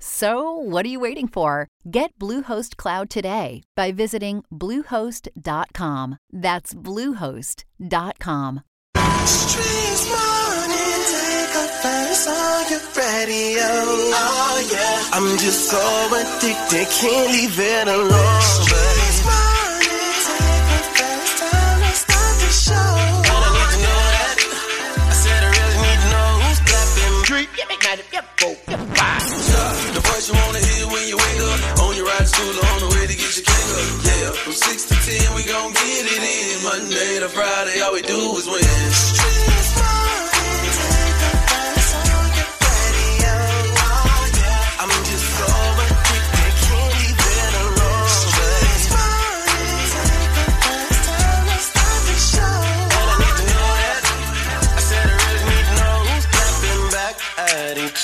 So, what are you waiting for? Get Bluehost Cloud today by visiting Bluehost.com. That's Bluehost.com. Streets morning, take a face on your radio. Oh yeah, I'm just so addicted, can't leave it alone. Streets morning, take a face time to start the show. I don't need to know that. I said I really need to know who's clapping. Street, yep, yep, yep, you wanna hear when you wake up. On your ride to school, on the way to get your cake up. Yeah, from 6 to 10, we gon' get it in. Monday to Friday, all we do is win.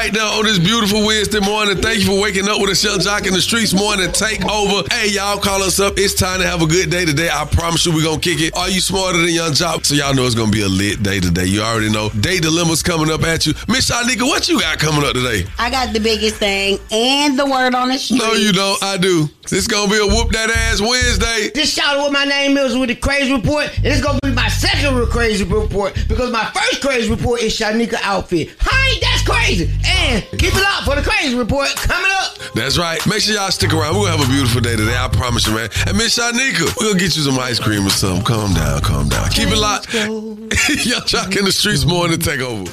Right now on this beautiful Wednesday morning. Thank you for waking up with a Shell Jock in the streets morning take over. Hey, y'all call us up. It's time to have a good day today. I promise you we're gonna kick it. Are you smarter than Yung Joc? So y'all know it's gonna be a lit day today. You already know. Day dilemmas coming up at you. Miss Shanika, what you got coming up today? I got the biggest thing and the word on the street. No, you don't. I do. This gonna be a whoop that ass Wednesday. Just shout out what my name is with the crazy report, and it's gonna be my second crazy report because my first crazy report is Shanika outfit. Hi, that's crazy. And keep it up for the crazy report coming up. That's right. Make sure y'all stick around. We're gonna have a beautiful day today. I promise you, man. And Miss Shanika, we're gonna get you some ice cream or something. Calm down, calm down. Keep it locked. Yung Joc in the streets morning take over.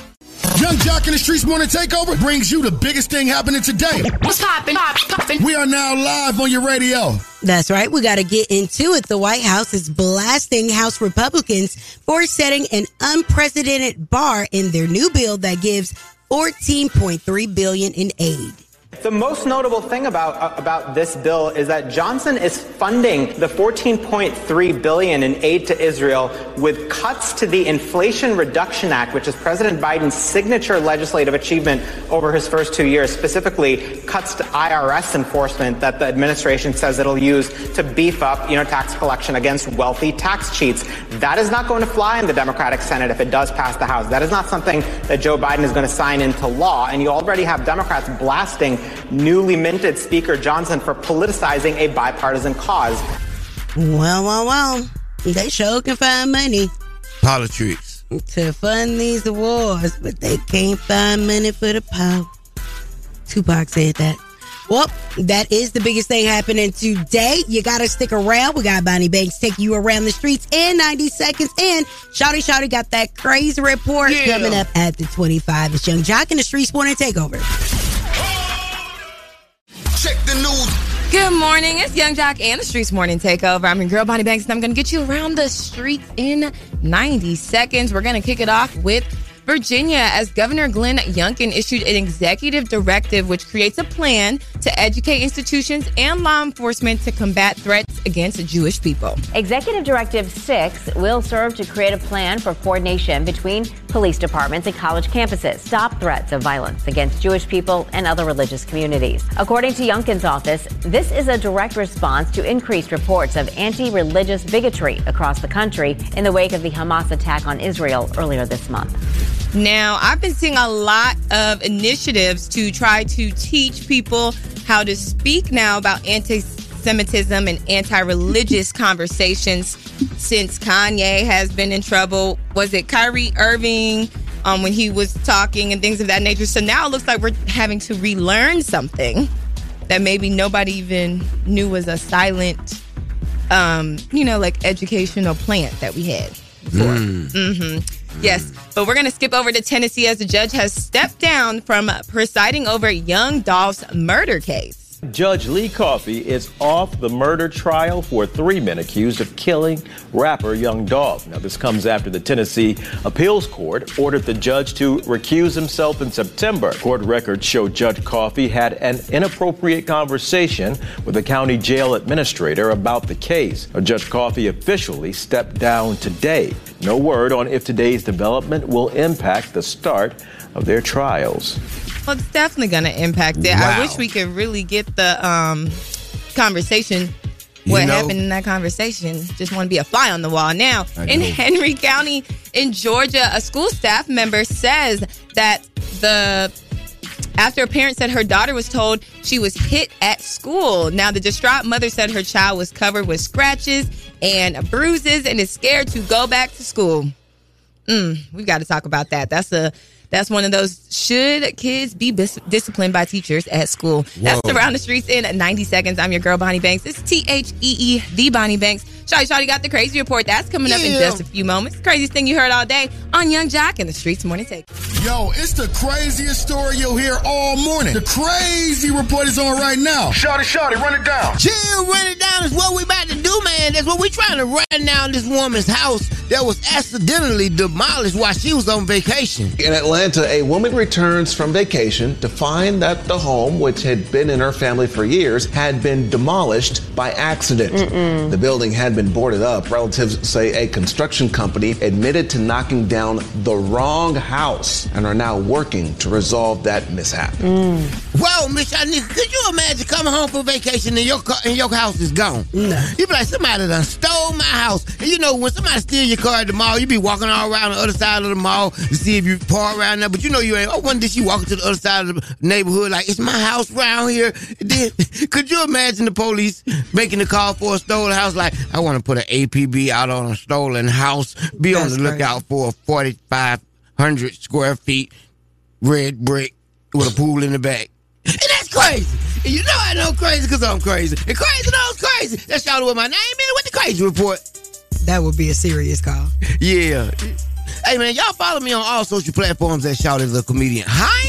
Yung Joc in the Streetz Morning Takeover brings you the biggest thing happening today. What's poppin'? Pop, poppin'. We are now live on your radio. That's right. We got to get into it. The White House is blasting House Republicans for setting an unprecedented bar in their new bill that gives 14.3 billion in aid. The most notable thing about uh, about this bill is that Johnson is funding the 14.3 billion in aid to Israel with cuts to the Inflation Reduction Act, which is President Biden's signature legislative achievement over his first two years, specifically cuts to IRS enforcement that the administration says it'll use to beef up, you know, tax collection against wealthy tax cheats. That is not going to fly in the Democratic Senate if it does pass the House. That is not something that Joe Biden is going to sign into law, and you already have Democrats blasting newly minted Speaker Johnson for politicizing a bipartisan cause. Well, well, well. They sure can find money Politics. to fund these wars, but they can't find money for the power. Tupac said that. Well, that is the biggest thing happening today. You got to stick around. We got Bonnie Banks taking you around the streets in 90 seconds. And Shouty Shouty got that crazy report Yeah. coming up at the 25. It's Yung Joc in the Streetz Morning Takeover. Check the news. Good morning. It's Yung Joc and the Streetz Morning Takeover. I'm your girl, Bonnie Banks, and I'm going to get you around the streets in 90 seconds. We're going to kick it off with Virginia as Governor Glenn Youngkin issued an executive directive which creates a plan to educate institutions and law enforcement to combat threats against Jewish people. Executive Directive 6 will serve to create a plan for coordination between police departments and college campuses, stop threats of violence against Jewish people and other religious communities. According to Youngkin's office, this is a direct response to increased reports of anti religious bigotry across the country in the wake of the Hamas attack on Israel earlier this month. Now, I've been seeing a lot of initiatives to try to teach people how to speak now about anti Semitism and anti religious conversations since Kanye has been in trouble. Was it Kyrie Irving um, when he was talking and things of that nature. So now it looks like we're having to relearn something that maybe nobody even knew was a silent, um, you know, like educational plant that we had. hmm Yes, but we're going to skip over to Tennessee as the judge has stepped down from presiding over Young Dolph's murder case. Judge Lee Coffey is off the murder trial for three men accused of killing rapper Young Dolph. Now, this comes after the Tennessee Appeals Court ordered the judge to recuse himself in September. Court records show Judge Coffey had an inappropriate conversation with the county jail administrator about the case. Now, Judge Coffey officially stepped down today. No word on if today's development will impact the start of their trials. Well, it's definitely going to impact it. I wish we could really get the um, conversation. What You know- happened in that conversation? Just want to be a fly on the wall. Now, in. Henry County, in Georgia, a school staff member says that the after a parent said her daughter was told she was hit at school. Now, the distraught mother said her child was covered with scratches and bruises and is scared to go back to school. Mm, we got to talk about that. That's a that's one of those should kids be bis- disciplined by teachers at school. That's around the streets in 90 seconds. I'm your girl Bonnie Banks. It's T H E E the Bonnie Banks. Shawty Shawty got the crazy report. That's coming up in just a few moments. Craziest thing you heard all day on Yung Joc and the Streets Morning Take. Yo, it's the craziest story you'll hear all morning. The crazy report is on right now. Shotty, shotty, run it down. Chill, run it down is what we about to do, man. That's what we trying to run down this woman's house that was accidentally demolished while she was on vacation. In Atlanta, a woman returns from vacation to find that the home, which had been in her family for years, had been demolished by accident. The building had been boarded up. Relatives say a construction company admitted to knocking down the wrong house and are now working to resolve that mishap. Mm. Whoa, Miss Shanika, could you imagine coming home from vacation and your car and your house is gone? No. You be like, somebody done stole my house. And you know, when somebody steal your car at the mall, you be walking all around the other side of the mall to see if you park around there. But you know you ain't. Oh, one day she walking to the other side of the neighborhood like, it's my house around here. Then, could you imagine the police making the call for a stolen house? Like, I want to put an APB out on a stolen house. Be on the lookout for a 4,500 square feet red brick with a pool in the back. And that's crazy. And you know I know crazy because I'm crazy. And crazy knows crazy. That's y'all what my name is with the crazy report. That would be a serious call. Yeah. Hey man, y'all follow me on all social platforms at Shout as a comedian. Now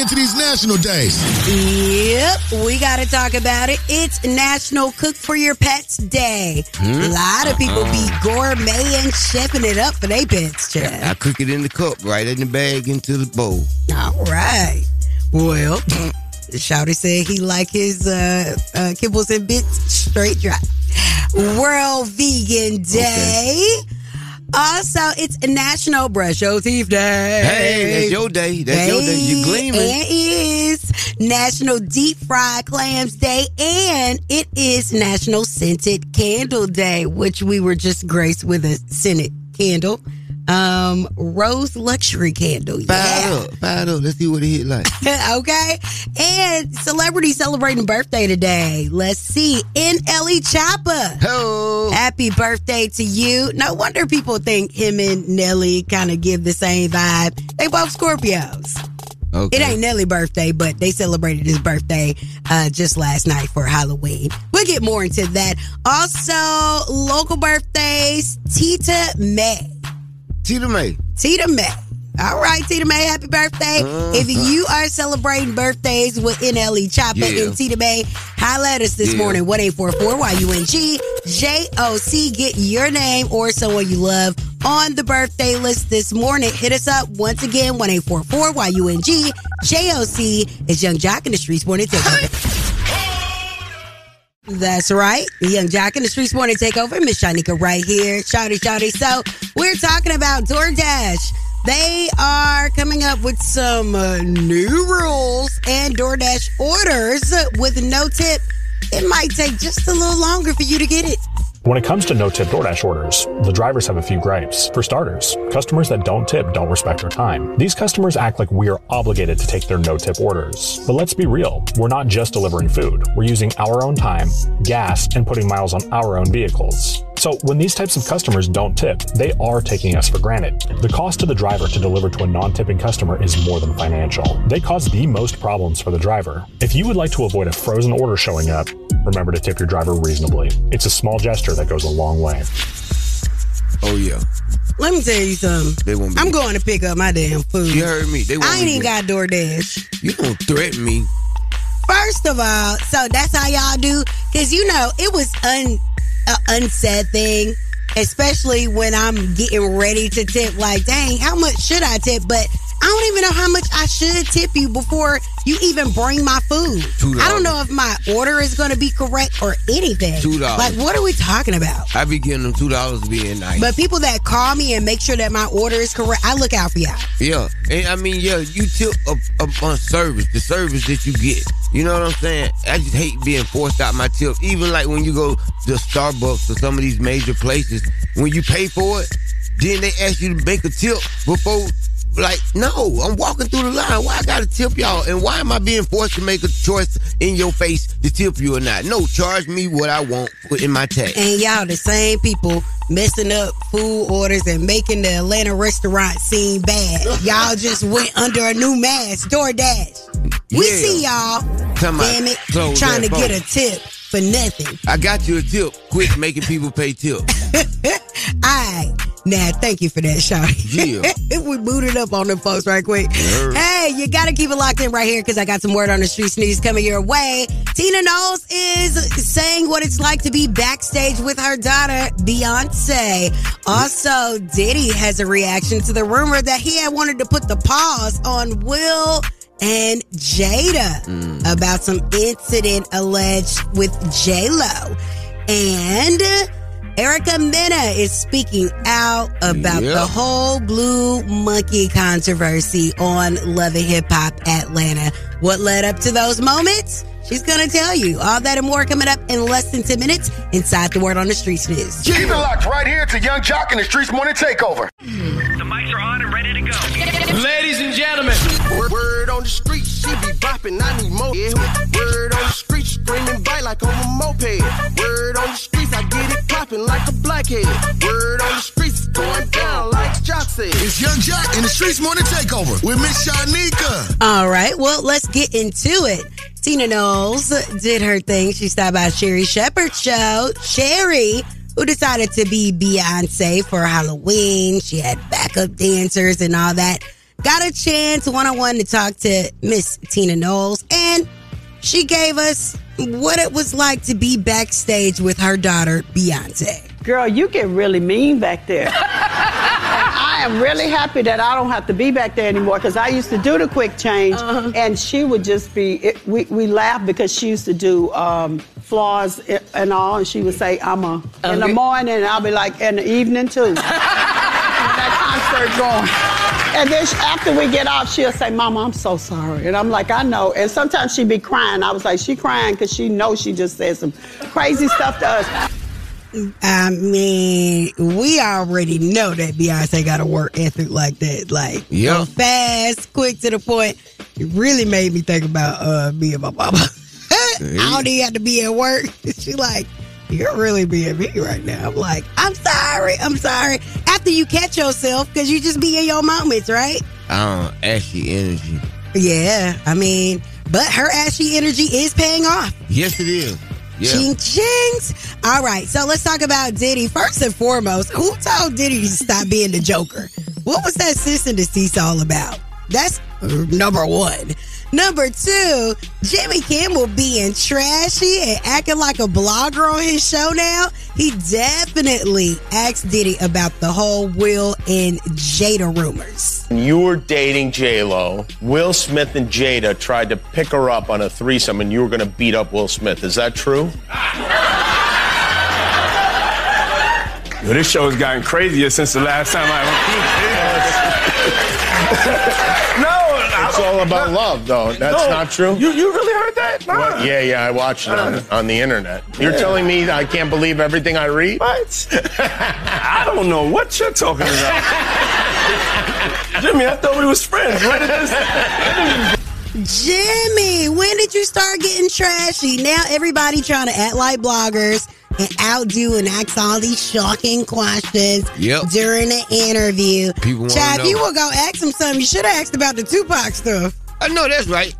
into these national days. Yep, we got to talk about it. It's National Cook for Your Pets Day. Hmm? A lot of people be gourmet and chefing it up for their pets, Chad. I cook it in the cup, right in the bag, into the bowl. All right. Well, Shouty said he like his uh, uh, kibbles and bits straight dry. World Vegan Day. Also, it's National Brush Your Teeth Day. Hey, that's your day. That's your day. You gleaming. It is National Deep Fried Clams Day, and it is National Scented Candle Day, which we were just graced with a scented candle. Um, rose luxury candle. Fire Yeah. up, fire up. Let's see what it hit like. okay. And celebrity celebrating birthday today. Let's see. NLE Choppa. Oh. Happy birthday to you. No wonder people think him and Nelly kind of give the same vibe. They both Scorpios. Okay. It ain't Nelly's birthday, but they celebrated his birthday uh, just last night for Halloween. We'll get more into that. Also, local birthdays, Tita May. Tita May. Tita May. All right, Tita May, happy birthday. Uh-huh. If you are celebrating birthdays with NLE Choppa Yeah. and Tita May, holla at us this Yeah. morning, 1844 YUNG JOC. Get your name or someone you love on the birthday list this morning. Hit us up once again, 1844 YUNG JOC. It's Yung Joc in the Streetz Morning Takeover. That's right. Yung Joc in the Streetz Morning Takeover. Miss Shanika right here. Shouty, shouty. So we're talking about DoorDash. They are coming up with some uh, new rules and DoorDash orders with no tip. It might take just a little longer for you to get it. When it comes to no tip DoorDash orders, the drivers have a few gripes. For starters, customers that don't tip don't respect our time. These customers act like we are obligated to take their no tip orders. But let's be real, we're not just delivering food. We're using our own time, gas, and putting miles on our own vehicles. So when these types of customers don't tip, they are taking us for granted. The cost to the driver to deliver to a non-tipping customer is more than financial. They cause the most problems for the driver. If you would like to avoid a frozen order showing up, remember to tip your driver reasonably. It's a small gesture that goes a long way. Oh yeah. Let me tell you something. They won't be. I'm going to pick up my damn food. You heard me. They won't I ain't be even good. got DoorDash. You don't threaten me. First of all, so that's how y'all do, because you know it was un a unsaid thing, especially when I'm getting ready to tip. Like, dang, how much should I tip? But I don't even know how much I should tip you before you even bring my food. $2. I don't know if my order is going to be correct or anything. Two dollars. Like, what are we talking about? I be giving them two dollars being nice. But people that call me and make sure that my order is correct, I look out for y'all. Yeah, and I mean, yeah, you tip up, up on service, the service that you get. You know what I'm saying? I just hate being forced out my tip. Even like when you go to Starbucks or some of these major places, when you pay for it, then they ask you to make a tip before. Like, no, I'm walking through the line. Why I gotta tip y'all? And why am I being forced to make a choice in your face to tip you or not? No, charge me what I want put in my tag. And y'all the same people messing up food orders and making the Atlanta restaurant seem bad. Y'all just went under a new mask, DoorDash. We Yeah. see y'all. Come Damn it, trying to that get a tip for nothing. I got you a tip. Quit making people pay tip. Alright. Now, thank you for that, Shawty. Yeah. we booted up on them folks right quick. Hey, you gotta keep it locked in right here because I got some word on the street news coming your way. Tina Knowles is saying what it's like to be backstage with her daughter, Beyonce. Also, Diddy has a reaction to the rumor that he had wanted to put the pause on Will and Jada mm. about some incident alleged with J Lo. And Erica Mena is speaking out about Yeah. the whole Blue Monkey controversy on Love and Hip Hop Atlanta. What led up to those moments? She's gonna tell you. All that and more coming up in less than 10 minutes inside the Word on the Streets News. Keep it locked right here to Yung Joc and the Streetz Morning Takeover. The mics are on and ready to go. Ladies and gentlemen, Word, word on the street, she be bopping, I need more. Yeah. Word on the street, screaming bite like on a moped. Word on the streets, I get it popping like a blackhead. Word on the streets, going down like Joc said. It's Yung Joc and the Streetz Morning Takeover with Miss Shanika. All right, well, let's get into it. Tina Knowles did her thing. She stopped by Sherri Shepherd show. Sherri, who decided to be Beyonce for Halloween. She had backup dancers and all that. Got a chance one on one to talk to Miss Tina Knowles, and she gave us what it was like to be backstage with her daughter, Beyonce. Girl, you get really mean back there. I am really happy that I don't have to be back there anymore because I used to do the quick change, and she would just be. It, we we laugh because she used to do um, flaws and all, and she would say, "I'm a in the Okay. morning," and I'll be like, "In the evening too." that concert going. And then after we get off, she'll say, Mama, I'm so sorry. And I'm like, I know. And sometimes she'd be crying. I was like, she crying because she knows she just said some crazy stuff to us. I mean, we already know that Beyonce got a work ethic like that. Like, Yeah. fast, quick to the point. It really made me think about uh, me and my mama. I don't even have to be at work. She like, you're really being me right now. I'm like, I'm sorry, I'm sorry. After you catch yourself, because you just be in your moments, right? I don't ashy energy. Yeah, I mean, but her ashy energy is paying off. Yes, it is. Yeah. Ching chings. All right, so let's talk about Diddy. First and foremost, who told Diddy to stop being the Joker? What was that sis and deceased all about? That's uh, number one. Number two, Jimmy Kimmel being trashy and acting like a blogger on his show now. He definitely asked Diddy about the whole Will and Jada rumors. When you were dating J Lo, Will Smith and Jada tried to pick her up on a threesome, and you were going to beat up Will Smith. Is that true? Yo, this show has gotten crazier since the last time I. no, It's all about love, though. That's No, not true. You you really heard that? Nah. What? Yeah, yeah, I watched it on, uh. on the internet. You're Yeah. telling me I can't believe everything I read? What? I don't know what you're talking about. Jimmy, I thought we was friends. Where did this? Jimmy, when did you start getting trashy? Now everybody trying to act like bloggers and outdo and ask all these shocking questions Yep. during the interview. People if you were gonna ask him something, you should have asked about the Tupac stuff. I know that's right.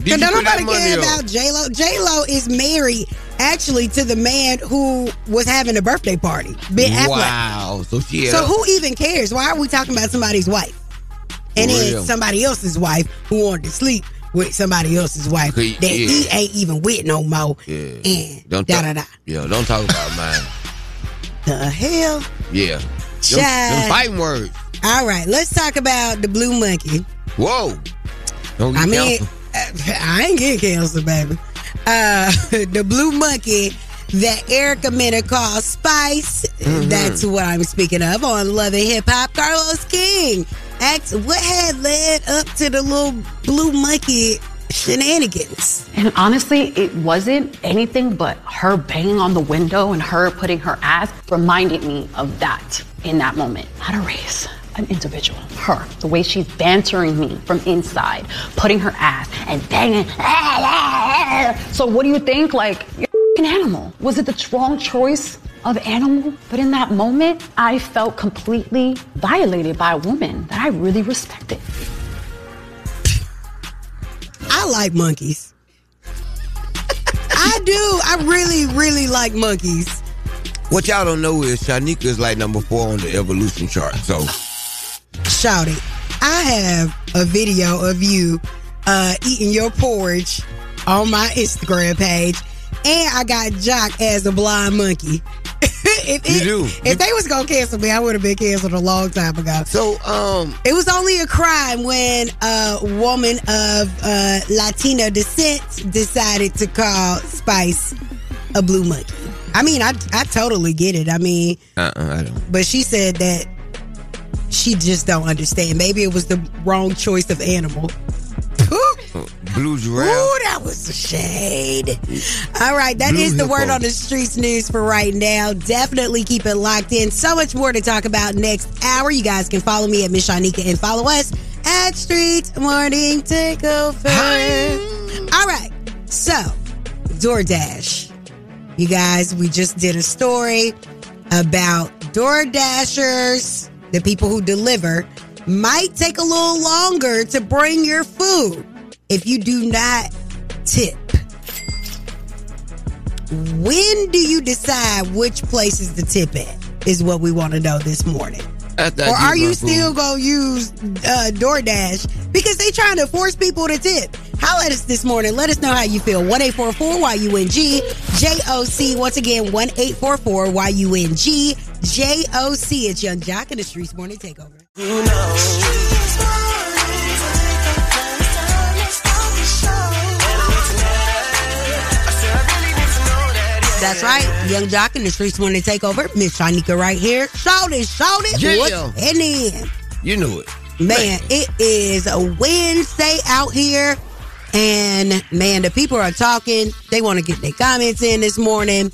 Did don't nobody care about J Lo. J Lo is married actually to the man who was having a birthday party, Ben Affleck. Wow. So she So who even cares? Why are we talking about somebody's wife? And then somebody else's wife who wanted to sleep with somebody else's wife that Yeah. he ain't even with no more. Yeah. And Don't da da da. Yeah, don't talk about mine. The hell? Yeah. Them, them fighting words. All right, let's talk about the blue monkey. Whoa. Don't get I mean, canceled. I ain't getting canceled, baby. Uh, the blue monkey that Erica Mena calls Spice. Mm-hmm. That's what I'm speaking of on Love and Hip Hop. Carlos King asked what had led up to the little blue monkey shenanigans. And honestly, it wasn't anything but her banging on the window and her putting her ass reminded me of that in that moment. Not a race, an individual. Her, the way she's bantering me from inside, putting her ass and banging. So what do you think? Like, an animal. Was it the wrong choice of animal? But in that moment, I felt completely violated by a woman that I really respected. I like monkeys. I do. I really, really like monkeys. What y'all don't know is Shanika is like number four on the evolution chart. So Shout it. I have a video of you uh, eating your porridge on my Instagram page, and I got Joc as a blind monkey. if, You do. If they was gonna cancel me, I would have been canceled a long time ago. So, um, it was only a crime when a woman of uh, Latino descent decided to call Spice a blue monkey. I mean, I I totally get it. I mean, uh-uh, I don't. but she said that she just don't understand. Maybe it was the wrong choice of animal. Blue giraffe. Ooh, that was a shade. All right, that Blue is the word on the streets news for right now. Definitely keep it locked in. So much more to talk about next hour. You guys can follow me at Miss Shanika and follow us at Street Morning Takeover. All right, so DoorDash. You guys, we just did a story about DoorDashers, the people who deliver, might take a little longer to bring your food if you do not tip. When do you decide which place is the tip at? Is what we want to know this morning. After I Or are my you food. still gonna use uh, DoorDash because they trying to force people to tip? Holla at us this morning. Let us know how you feel. One eight four four Y U N G J O C. Once again, one eight four four Y U N G J O C. It's Yung Joc in the Streetz Morning Takeover. That's right. Yung Joc in the Streetz Morning Takeover. Miss Shanika right here. Shout it, shout it. Yeah. What's happening? You knew it. Man, it is a Wednesday out here. And man, the people are talking. They want to get their comments in this morning.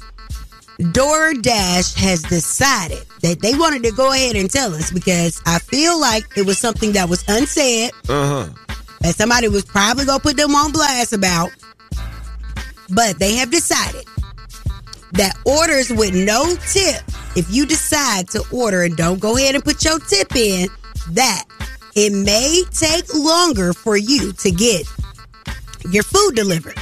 DoorDash has decided that they wanted to go ahead and tell us because I feel like it was something that was unsaid Uh huh. that somebody was probably going to put them on blast about. But they have decided that orders with no tip, if you decide to order and don't go ahead and put your tip in, that it may take longer for you to get your food delivered.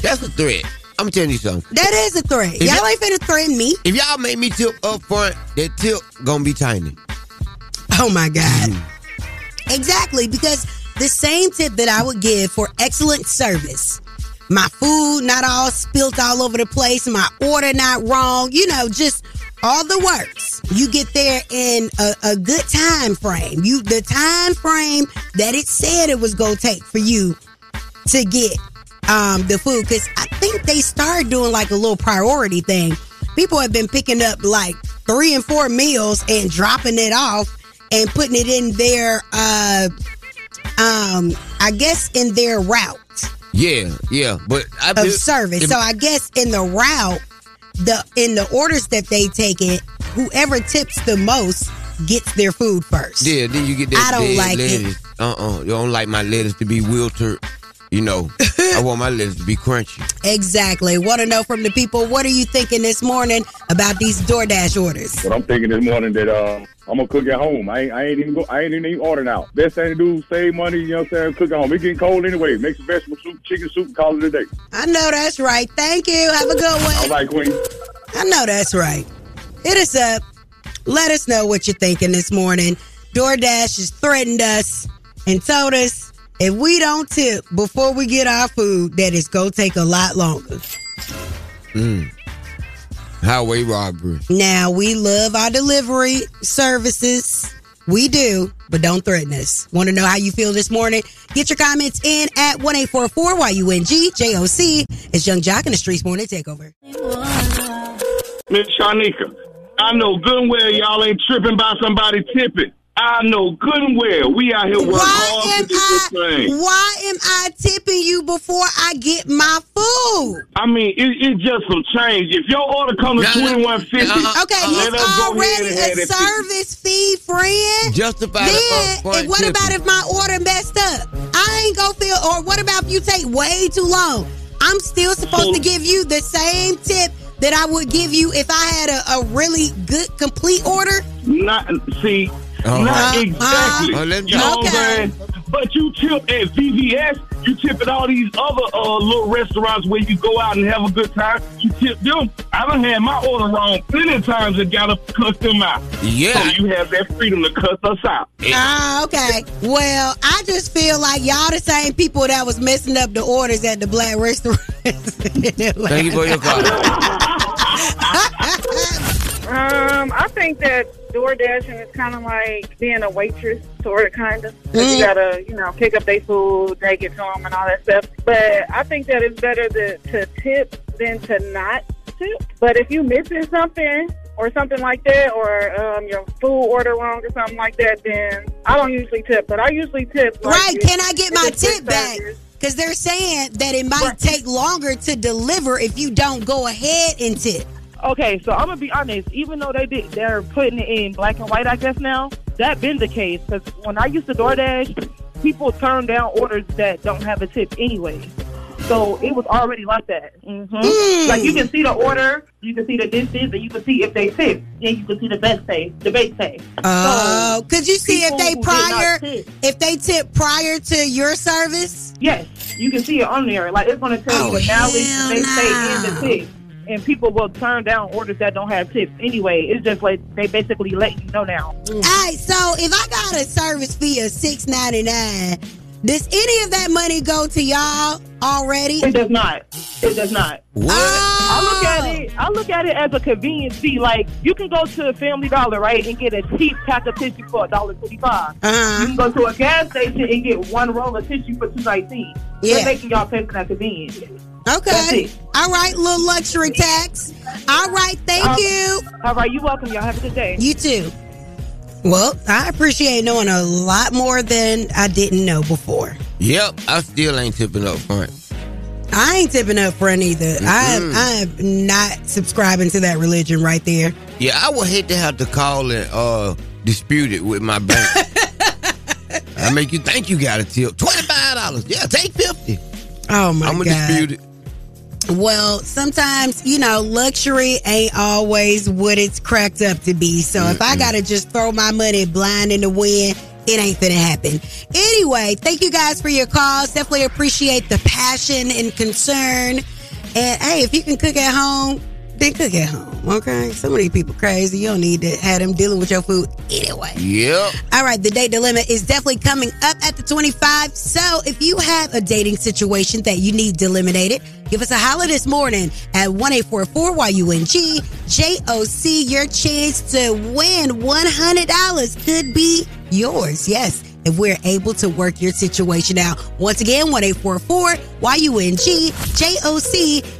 That's a threat. I'm telling you something. That is a threat. If Y'all y'all- ain't finna threaten me. If y'all make me tip up front, that tip gonna be tiny. Oh my God. Mm. Exactly, because the same tip that I would give for excellent service, my food not all spilt all over the place, my order not wrong, you know, just all the works. You get there in a, a good time frame. You the time frame that it said it was gonna take for you to get um, the food because I think they started doing like a little priority thing. People have been picking up like three and four meals and dropping it off and putting it in their, uh, um, I guess in their route Yeah, yeah. But I of service. So I guess in the route, the in the orders that they take it, whoever tips the most gets their food first. yeah, then you get that I don't like it. lettuce. Uh uh You don't like my lettuce to be wilted. You know, I want my lips to be crunchy. Exactly. Want to know from the people, what are you thinking this morning about these DoorDash orders? What I'm thinking this morning that uh, I'm gonna cook at home. I ain't, I ain't even go. I ain't even ordering out. Best thing to do, save money. You know what I'm saying? Cook at home. It's getting cold anyway. Make some vegetable soup, chicken soup, and call it a day. I know that's right. Thank you. Have a good one. All right, Queen. I know that's right. Hit us up. Let us know what you're thinking this morning. DoorDash has threatened us and told us if we don't tip before we get our food, that is going to take a lot longer. Mm. Highway robbery. Now, we love our delivery services. We do, but don't threaten us. Want to know how you feel this morning? Get your comments in at 1844 YUNG JOC. It's Yung Joc in the Streetz Morning Takeover. Miss Shanika, I know good and well y'all ain't tripping by somebody tipping. I know good and well we out here working hard to do this thing. Why am I tipping you before I get my food? I mean, it, it's just some change. If your order comes to twenty one fifty, uh, uh, Okay, uh, let it's us go ahead already a service fee, friend. Justify the Then, what tipping. about if my order messed up? I ain't gonna feel. Or what about if you take way too long? I'm still supposed to give you the same tip that I would give you if I had a, a really good complete order. Not see, Uh-huh. not Uh, exactly. uh, let me- you know what Okay. I'm saying? But you tip at VVS, you tip at all these other uh, little restaurants where you go out and have a good time. You tip them. I done had my order wrong plenty of times and gotta cuss them out. Yeah. So you have that freedom to cuss us out. Ah, okay. Well, I just feel like y'all the same people that was messing up the orders at the black restaurants. Thank you for your call. Um, I think that door dashing is kind of like being a waitress, sort of, kind of. Mm. You gotta, you know, pick up their food, take it to them, and all that stuff. But I think that it's better to, to tip than to not tip. But if you missing something or something like that, or um, your food order wrong or something like that, then I don't usually tip. But I usually tip. like, right? Can I get my tip back? Because they're saying that it might take longer to deliver if you don't go ahead and tip. Okay, so I'm gonna be honest. Even though they did, they're putting it in black and white. I guess now that been the case because when I used to DoorDash, people turn down orders that don't have a tip anyway. So it was already like that. hmm Mm. Like you can see the order, you can see the dishes, and you can see if they tip. Then you can see the best pay, the base pay. Oh, could you see if they who did not prior, tip- if they tip prior to your service? Yes, you can see it on there. Like it's to tell Oh, you the mileage, the base pay, and the tip. And people will turn down orders that don't have tips anyway. It's just like they basically let you know now. All right, so if I got a service fee of six ninety nine, does any of that money go to y'all already? It does not. It does not. What? I look at it. I look at it as a convenience fee. Like you can go to a Family Dollar, right, and get a cheap pack of tissue for a dollar twenty-five. Uh-huh. You can go to a gas station and get one roll of tissue for two nineteen. Yeah. They're making y'all pay for that convenience. That's Okay. All right, little luxury tax. All right, thank Um, you. All right, you're welcome. Y'all have a good day. You too. Well, I appreciate knowing a lot more than I didn't know before. Yep, I still ain't tipping up front. I ain't tipping up front either. I am. I am not subscribing to that religion right there. Yeah, I would hate to have to call and uh dispute it with my bank. I make you think you got a tip. Twenty five dollars. Yeah, take fifty. Oh my I'm gonna god. dispute it. Well, sometimes, you know, luxury ain't always what it's cracked up to be. So if I gotta just throw my money blind in the wind, it ain't gonna happen. Anyway, thank you guys for your calls. Definitely appreciate the passion and concern. And hey, if you can cook at home, then cook at home. Okay? so many people crazy. You don't need to have them dealing with your food anyway. Yep. All right, the date dilemma is definitely coming up at the 25. So if you have a dating situation that you need delimited, give us a holler this morning at 1844 YUNG JOC. Your chance to win $100 could be yours. Yes. If we're able to work your situation out. Once again, 1844 YUNG JOC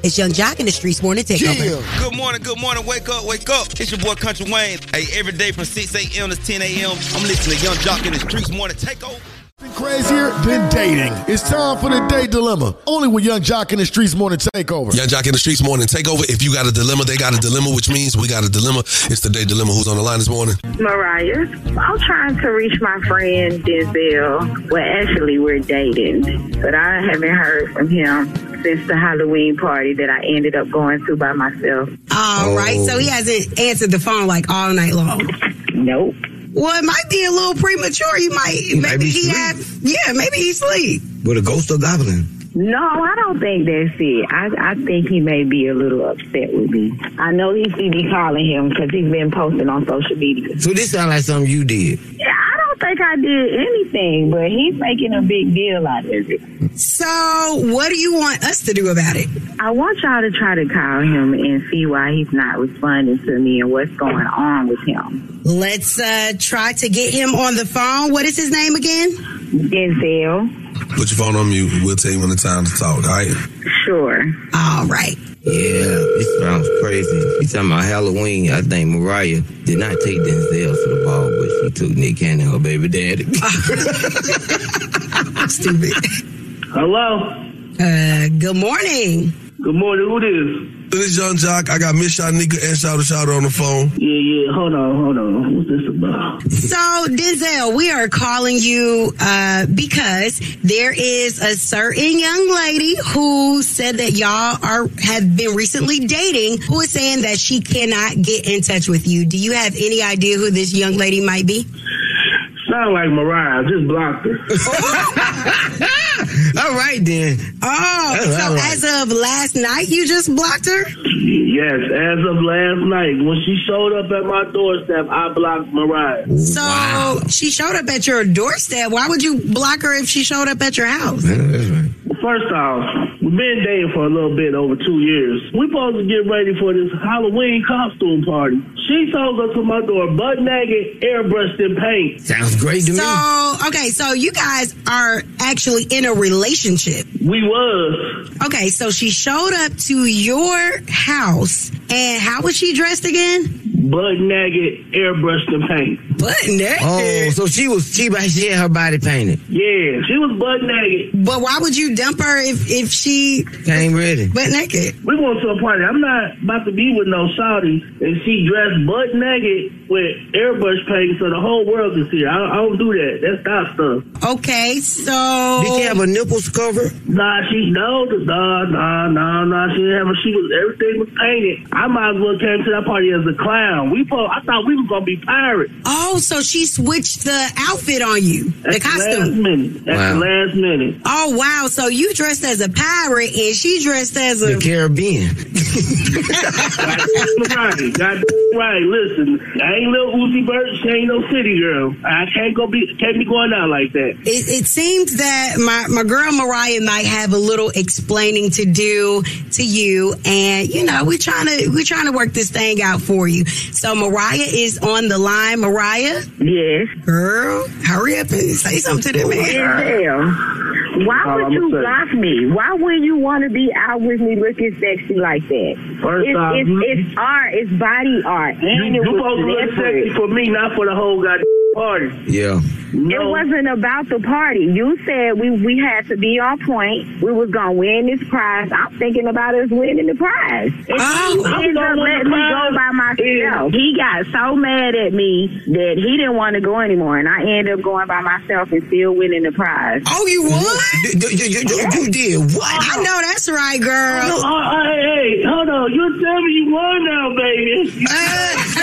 is Yung Joc in the Streetz Morning Takeover. Good morning, good morning. Wake up, wake up. It's your boy Country Wayne. Hey, every day from 6 a.m. to 10 a.m. I'm listening to Yung Joc in the Streetz Morning Takeover. Crazier than dating. It's time for the date dilemma. Only with Yung Joc in the Streetz Morning Takeover. Yung Joc in the Streetz Morning Takeover. If you got a dilemma, they got a dilemma, which means we got a dilemma. It's the day dilemma. Who's on the line this morning? Mariah. I'm trying to reach my friend Denzel. Well, actually, we're dating, but I haven't heard from him since the Halloween party that I ended up going to by myself. All right, so he hasn't answered the phone like all night long. Nope. Well, it might be a little premature. You might, maybe he had, yeah, maybe he's asleep. With a ghost or goblin? No, I don't think that's it. I, I think he may be a little upset with me. I know he see me calling him because he's been posting on social media. So this sounds like something you did. Yeah, I don't think I did anything, but he's making a big deal out of it. So, what do you want us to do about it? I want y'all to try to call him and see why he's not responding to me and what's going on with him. Let's uh, try to get him on the phone. What is his name again? Denzel. Put your phone on mute. We'll tell you when it's time to talk, all right? Sure. All right. Yeah, this sounds crazy. You talking about Halloween? I think Mariah did not take Denzel for the ball, but she took Nick Cannon, her baby daddy. Stupid. Hello. Uh, good morning. Good morning. Who this? This is Yung Joc. I got Miss Shanika and Shouter Shouter on the phone. Yeah, yeah. Hold on, hold on. What's this about? So, Denzel, we are calling you uh, because there is a certain young lady who said that y'all are have been recently dating. Who is saying that she cannot get in touch with you? Do you have any idea who this young lady might be? Sound like Mariah. Just blocked her. all right, then. Oh, That's so all right. as of last night, you just blocked her? yes, as of last night, when she showed up at my doorstep, I blocked Mariah. So she showed up at your doorstep. Why would you block her if she showed up at your house? First off, we've been dating for a little bit over two years. We supposed to get ready for this Halloween costume party. She shows up to my door butt naked, airbrushed in paint. Sounds great to me. So, okay, so you guys are actually in a relationship. We was. Okay, so she showed up to your house, and how was she dressed again? Butt naked, airbrushed in paint. Butt naked? Oh, so she was she, she had her body painted. Yeah, she was butt naked. But why would you dump her if, if she Came ready. butt naked? We going to a party. I'm not about to be with no Saudi and she dressed butt naked with airbrush paint so the whole world can see her. I, I don't do that. That's that stuff. Okay, so Did she have her nipples covered? Nah, she no, nah, nah, nah, nah. She didn't have. A, she was everything was painted. I might as well came to that party as a clown. We, po- I thought we were gonna be pirates. Oh, so she switched the outfit on you, the At the last costume. minute. At Wow. the last minute. Oh wow! So you dressed as a pirate and she dressed as The a. Caribbean. right, God right. Listen, I ain't little Uzi Vert. She ain't no city girl. I can't go be can't be going out like that. It, it seems that my, my girl Mariah might have a little explaining to do to you, and you know we're trying to we're trying to work this thing out for you. So Mariah is on the line. Mariah, Yes. girl, hurry up and say something to them, man. Why All would I'ma you block me? Why would you want to be out with me looking sexy like that? First it's, off, it's, it's art. It's body art. You, And it you was supposed to look sexy for me, not for the whole goddamn party. Yeah. It wasn't about the party. You said we we had to be on point. We was gonna win this prize. I'm thinking about us winning the prize. And Oh, he I'm ended up letting me go by myself. He got so mad at me that he didn't want to go anymore, and I ended up going by myself and still winning the prize. Oh, you won? You, you, you, you, you did what? Uh-huh. I know that's right, girl. oh, hey, hey, hold on. You tell me you won now, baby. Uh,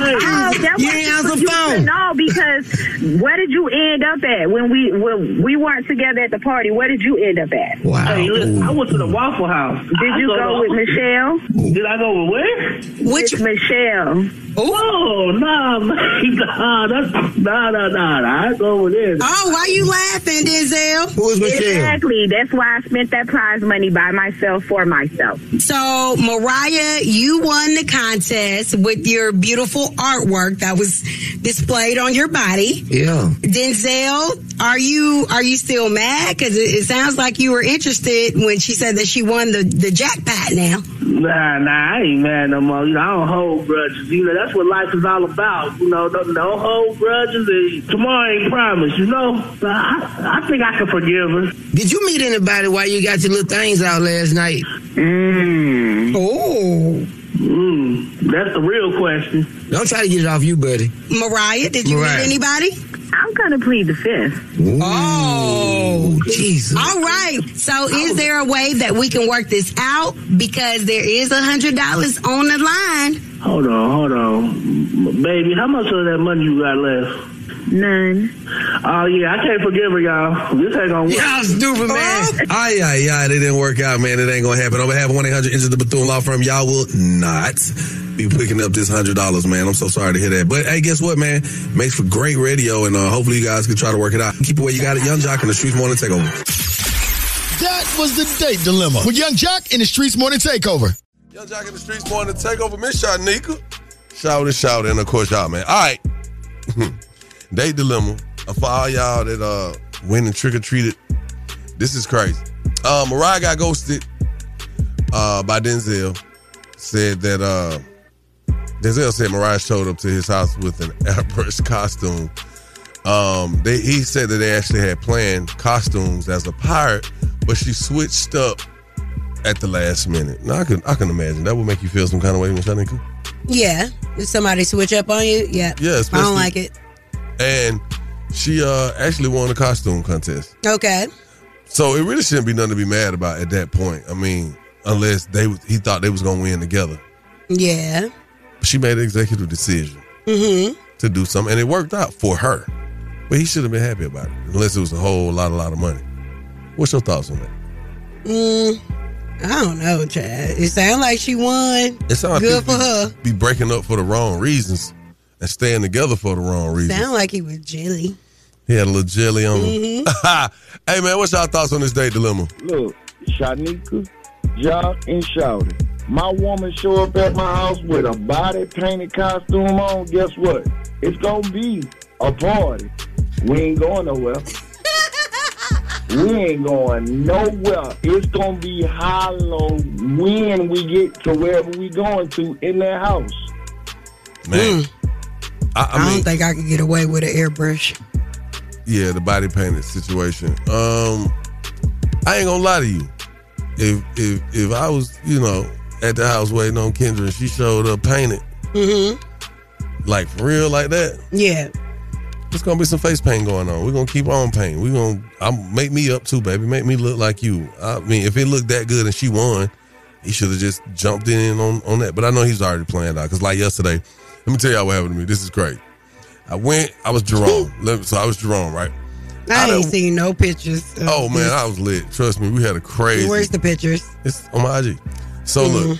Oh, that You was ain't answer the phone. know because where did you end up at when we when we weren't together at the party? Where did you end up at? Wow. Hey, listen, I went to the Waffle House. Did I you go with Michelle? Did I go with where? Which With Michelle. Oh, nah, man. Nah, that's, nah, nah, nah, nah. I go with this. Oh, why you laughing, Denzel? Who is Michelle? Exactly. That's why I spent that prize money by myself for myself. So, Mariah, you won the contest with your beautiful artwork that was displayed on your body. Yeah. Denzel, are you are you still mad? Because it, it sounds like you were interested when she said that she won the, the jackpot now. Nah, nah, I ain't mad no more. You know, I don't hold grudges. You know, that's what life is all about. You know, don't, don't hold grudges. And tomorrow ain't promised. You know, so I, I think I can forgive her. Did you meet anybody while you got your little things out last night? Mmm. Oh. Mmm. That's the real question. Don't try to get it off you, buddy. Mariah, did you Mariah. meet anybody? I'm gonna plead the fifth. Oh, Jesus. All right. So, is there a way that we can work this out? Because there is a hundred dollars on the line. Hold on, hold on. Baby, how much of that money you got left? None. Oh, yeah, I can't forgive her, y'all. This ain't gonna work. Y'all stupid, man. Ay, ay, ay, it didn't work out, man. It ain't gonna happen. On behalf of 1 800 Into the Bethune Law Firm, y'all will not be picking up this $100, man. I'm so sorry to hear that. But hey, guess what, man? Makes for great radio, and uh, hopefully you guys can try to work it out. Keep it where you got it. Yung Joc in the Streetz Morning Takeover. That was the date dilemma with Yung Joc in the Streetz Morning Takeover. Yung Joc in the Streetz Morning Takeover. Miss Shanika. Shout it, shout it, and of course y'all, man. All right. Date dilemma. For all y'all that uh went and trick or treated, this is crazy. Uh, Mariah got ghosted uh, by Denzel. Said that uh, Denzel said Mariah showed up to his house with an airbrush costume. Um, they, he said that they actually had planned costumes as a pirate, but she switched up at the last minute. Now I can I can imagine that would make you feel some kind of way, Miss Shanika. Yeah. Did somebody switch up on you? Yeah. Yeah, I don't like it. And she uh actually won the costume contest. Okay. So it really shouldn't be nothing to be mad about at that point. I mean, unless they he thought they was gonna win together. Yeah. She made an executive decision Mm-hmm. to do something, and it worked out for her. But he should have been happy about it, unless it was a whole lot, a lot of money. What's your thoughts on that? Mm, I don't know, Chad. It sounds like she won. It sounds like Good for people her. Be, be breaking up for the wrong reasons and staying together for the wrong reasons. Sound like he was jelly. He had a little jelly on him. Mhm. hey man, what's y'all thoughts on this date dilemma? Look, Shanika, Joc, and Shouty. My woman show up at my house with a body painted costume on. Guess what? It's gonna be a party. We ain't going nowhere. we ain't going nowhere. It's gonna be hollow when we get to wherever we going to in that house. Man, I, I I, mean, don't think I can get away with an airbrush. yeah, the body painted situation. Um, I ain't gonna lie to you. If if if I was, you know, at the house waiting on Kendra and she showed up painted, Mm-hmm. like for real, like that, Yeah. there's gonna be some face paint going on. We're gonna keep on painting. We're gonna I'm make me up too, baby. Make me look like you. I mean, if it looked that good and she won, he should have just jumped in on, on that. But I know he's already planned out. Cause like yesterday, let me tell y'all what happened to me. This is great. I went, I was Jerome. So I was Jerome, right? I, I ain't seen no pictures. Oh man, this. I was lit. Trust me, we had a crazy. Where's the pictures? It's on my IG. So look,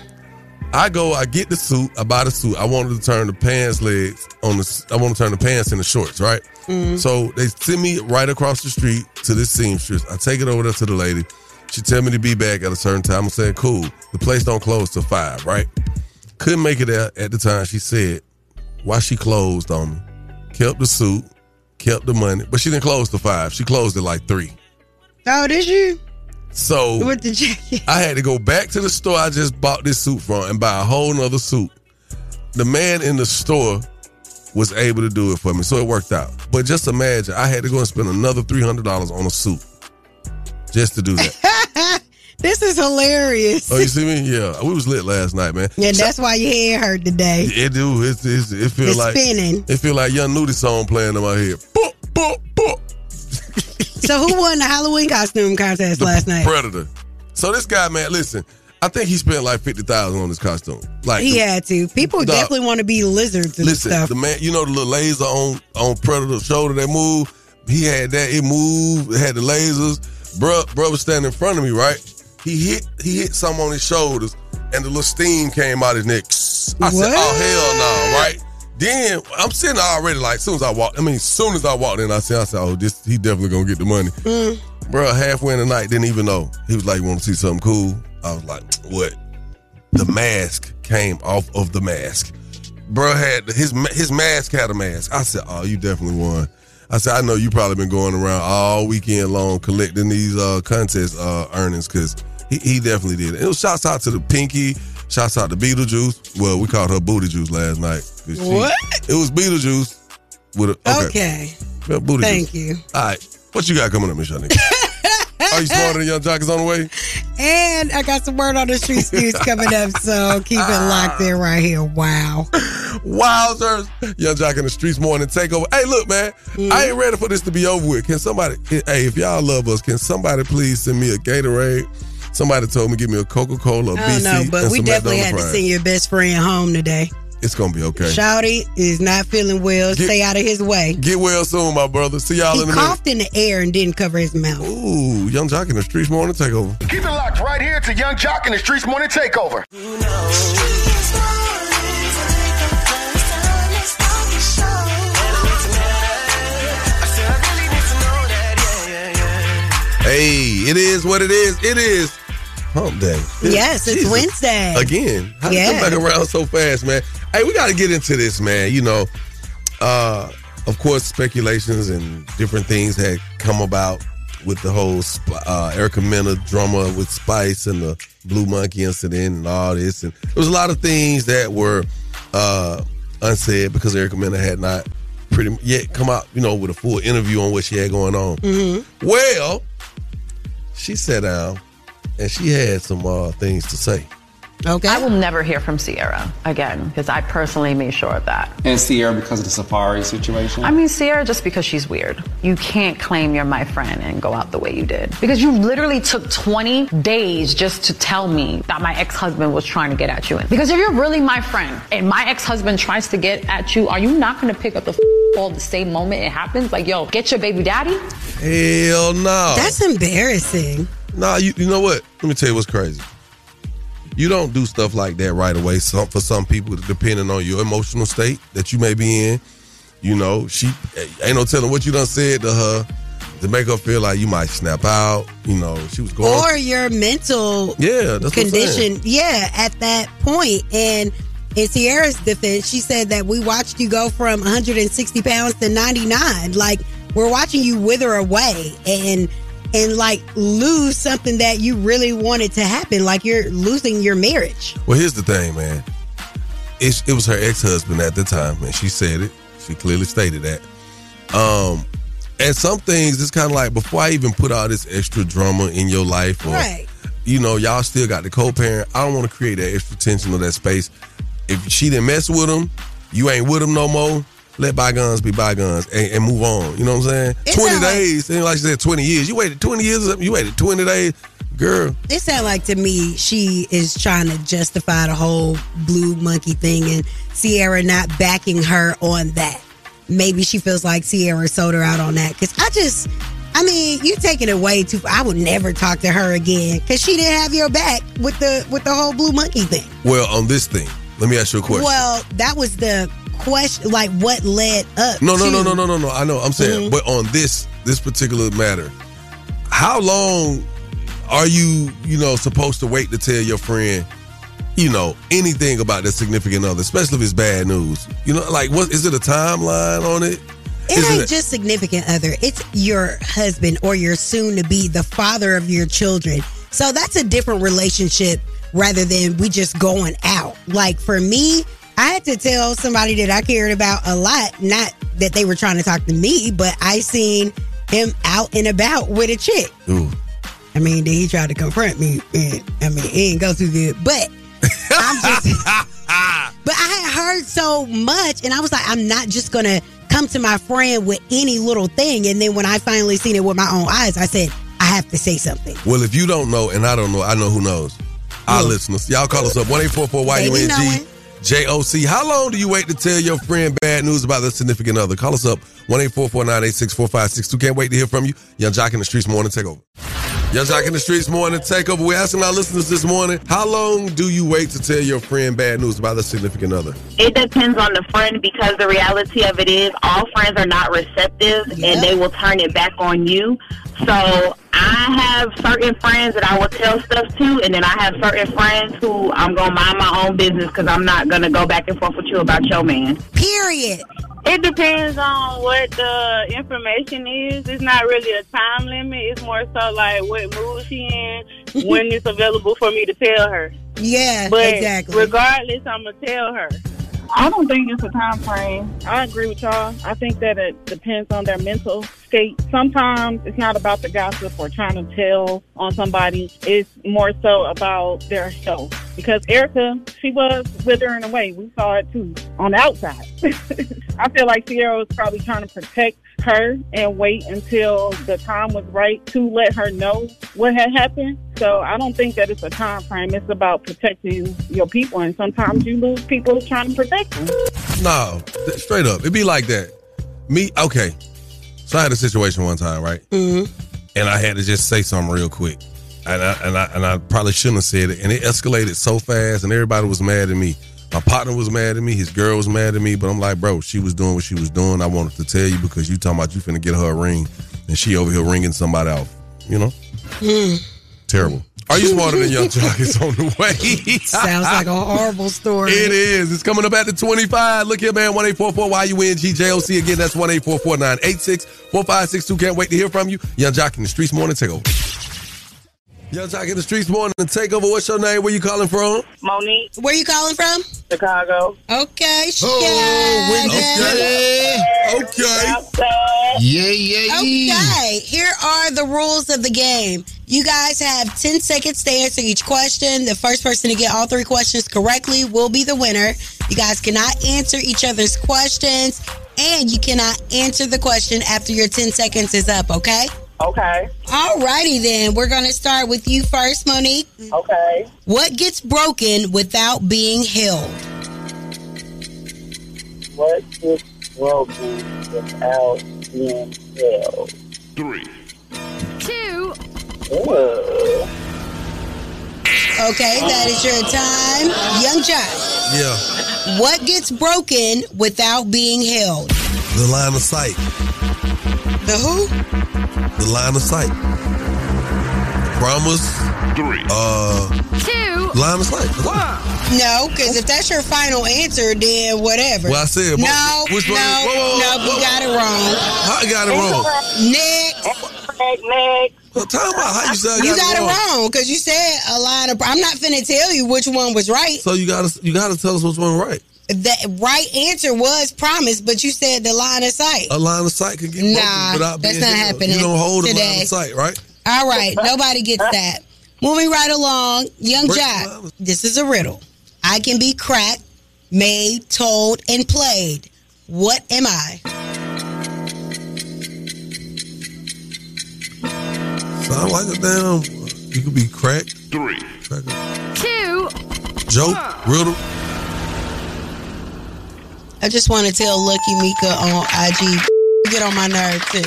I go, I get the suit, I buy the suit. I wanted to turn the pants legs on the. I want to turn the pants into shorts, right? Mhm. So they send me right across the street to this seamstress. I take it over there to the lady. She tell me to be back at a certain time. I'm saying, cool. The place don't close till five, right? Couldn't make it out at the time. She said, why she closed on me? Kept the suit, kept the money, but she didn't close till five. She closed at like three. Oh, did you? So With the jacket. I had to go back to the store I just bought this suit from and buy a whole nother suit. The man in the store was able to do it for me, so it worked out. But just imagine, I had to go and spend another three hundred dollars on a suit just to do that. This is hilarious. oh, you see me? Yeah, we was lit last night, man. Yeah, that's why your head hurt today. It do. It's, it's, it feel It's like spinning. It feel like Young Nudy song playing in my head. So who won the Halloween costume contest last night? Predator. So this guy, man, listen. I think he spent like fifty thousand on this costume. Like he the- had to. People Dog. definitely want to be lizards and Listen, stuff. the man, you know the little laser on on Predator's shoulder that move. He had that. It moved. It had the lasers. Bruh, bruh was standing in front of me, right? He hit he hit something on his shoulders, and the little steam came out his neck. I said, "Oh hell no!" Right? Then I'm sitting there already. Like, as soon as I walked, I mean, as soon as I walked in, I said, "I said, oh, this he definitely gonna get the money." Mm. Bruh, halfway in the night, didn't even know. He was like, "You want to see something cool?" I was like, "What?" The mask came off of the mask. Bro had his his mask had a mask. I said, "Oh, you definitely won." I said, "I know you probably been going around all weekend long collecting these uh, contest uh, earnings because he, he definitely did." It was shouts out to the Pinky Shouts out to Beetlejuice. Well, we called her Booty Juice last night. she- What? It was Beetlejuice with a okay. Okay. Yeah, Booty Thank Juice. you. All right. What you got coming up, Miss? Are you smarter than Yung Joc is on the way? And I got some word on the street news coming up, so keep it locked in right here. Wow. Wowzers. Yung Joc in the Streetz Morning Takeover. Hey, look, man. Mm. I ain't ready for this to be over with. Can somebody, hey, if y'all love us, can somebody please send me a Gatorade? Somebody told me give me a Coca Cola, a I BC, don't know, but and we some definitely had to McDonald's send your best friend home today. It's gonna be okay. Shouty is not feeling well. Stay out of his way. Get well soon, my brother. See y'all He in a minute. coughed in the air and didn't cover his mouth. Ooh, Yung Joc in the Streetz Morning Takeover. Keep it locked right here to Yung Joc in the Streetz Morning Takeover. Hey, it is what it is. It is hump day. Yes, it's Jesus. Wednesday. Again. How yeah. Yeah. come back around so fast, man? Hey, we gotta get into this, man. You know, uh, of course, speculations and different things had come about with the whole uh, Erica Mena drama with Spice and the Blue Monkey incident and all this. And there was a lot of things that were uh, unsaid because Erica Mena had not pretty yet come out, you know, with a full interview on what she had going on. Mm-hmm. Well, she sat down and she had some uh, things to say. Okay. I will never hear from Sierra again because I personally made sure of that. And Sierra because of the Safaree situation. I mean, Sierra just because she's weird. You can't claim you're my friend and go out the way you did. Because you literally took 20 days just to tell me that my ex husband was trying to get at you. Because if you're really my friend and my ex husband tries to get at you, are you not going to pick up the f- call the same moment it happens? Like, yo, get your baby daddy? Hell no. That's embarrassing. Nah, you, you know what? Let me tell you what's crazy. You don't do stuff like that right away. Some for some people, depending on your emotional state that you may be in. You know, she ain't no telling what you done said to her to make her feel like you might snap out. You know, she was going. Or your mental yeah, that's what I'm condition. Yeah, at that point. And in Sierra's defense, she said that we watched you go from 160 pounds to 99. Like we're watching you wither away and and like lose something that you really wanted to happen. Like you're losing your marriage. Well, here's the thing, man. It, it was her ex husband at the time, and she said it. She clearly stated that. Um, and some things, it's kind of like before I even put all this extra drama in your life, or Right. you know, y'all still got the co-parent. I don't want to create that extra tension or that space. If she didn't mess with him, you ain't with him no more. Let bygones be bygones and, and move on. You know what I'm saying? It twenty sound like- days, ain't like she said twenty years. You waited twenty years. You waited twenty days, girl. It sounds like to me she is trying to justify the whole blue monkey thing and Sierra not backing her on that. Maybe she feels like Sierra sold her out on that. Cause I just, I mean, you taking it way too. I would never talk to her again because she didn't have your back with the with the whole blue monkey thing. Well, on this thing, let me ask you a question. Well, that was the question. Like, what led up? No, no, to, no, no, no, no, no. I know. I'm saying, Mhm. but on this this particular matter, how long are you, you know, supposed to wait to tell your friend, you know, anything about their significant other, especially if it's bad news? You know, like, what is it a timeline on it? It Is ain't just significant other. It's your husband or your soon to be the father of your children. So that's a different relationship rather than we just going out. Like for me, I had to tell somebody that I cared about a lot, not that they were trying to talk to me, but I seen him out and about with a chick. Ooh. I mean, then he tried to confront me, and I mean, it didn't go too good. But I'm just, but I had heard so much, and I was like, I'm not just gonna come to my friend with any little thing. And then when I finally seen it with my own eyes, I said, I have to say something. Well, if you don't know, and I don't know, I know who knows. Our listeners, y'all call us up one eight four four Y U N G J O C. How long do you wait to tell your friend bad news about their significant other? Call us up one eight four four nine eight six four five six two. Can't wait to hear from you. Yung Joc in the Streetz Morning Takeover. Yung Joc in the Streetz Morning Takeover. We're asking our listeners this morning: How long do you wait to tell your friend bad news about their significant other? It depends on the friend because the reality of it is all friends are not receptive and they will turn it back on you. So I have certain friends that I will tell stuff to, and then I have certain friends who I'm gonna mind my own business because I'm not gonna go back and forth with you about your man. Period. It depends on what the information is. It's not really a time limit. It's more so like what mood she in, when it's available for me to tell her. Yeah, But exactly. regardless, I'm gonna tell her. I don't think it's a time frame. I agree with y'all. I think that it depends on their mental state. Sometimes it's not about the gossip or trying to tell on somebody. It's more so about their health. Because Erica, she was withering away. We saw it too on the outside. I feel like Sierra was probably trying to protect her and wait until the time was right to let her know what had happened. So I don't think that it's a time frame. It's about protecting your people, and sometimes you lose people trying to protect them. No, th- straight up. It'd be like that. Me, okay. So I had a situation one time, right? Mm-hmm. And I had to just say something real quick. And I, and I and I probably shouldn't have said it. And it escalated so fast, and everybody was mad at me. My partner was mad at me. His girl was mad at me. But I'm like, bro, she was doing what she was doing. I wanted to tell you because you talking about you finna get her a ring, and she over here ringing somebody out. You know, hmm. terrible. Are you smarter than Yung Joc? It's on the way. Sounds like a horrible story. It is. It's coming up at the 25. Look here, man. 1844 YUNGJOC. Again, that's 1 986 4562. Can't wait to hear from you. Yung Joc in the Streetz Morning Takeover. Yung Joc in the Streetz Morning Takeover. What's your name? Where you calling from? Monique. Where you calling from? Chicago. Okay, oh, Okay. Okay. Yeah, yeah, Okay, here are the rules of the game. You guys have 10 seconds to answer each question. The first person to get all three questions correctly will be the winner. You guys cannot answer each other's questions, and you cannot answer the question after your 10 seconds is up, okay? Okay. All righty then. We're gonna start with you first, Monique. Okay. What gets broken without being held? What is broken without being held? Three. Two. Okay, that is your time. Yung Joc. Yeah. What gets broken without being held? The line of sight. The who? The line of sight. Promise. Three. Uh. Two. Line of sight. Why? No, because if that's your final answer, then whatever. Well, I said, no, which one- no, whoa, whoa, no, whoa, you got it wrong. How I got it wrong? Next, Next. Well, tell about how you said I you got, got it it wrong. wrong because you said a line of. I'm not finna tell you which one was right. So you gotta you gotta tell us which one right. The right answer was promise, but you said the line of sight. A line of sight can get Nah, broken without that's being not held. happening You don't hold a line today. of sight, right? All right, nobody gets that. Moving right along, Young Break Jock. This is a riddle. I can be cracked, made, told, and played. What am I? Sound like a damn. You could be cracked. Three. Two. Joke. Riddle. I just want to tell Lucky Mika on IG. Get on my nerve too.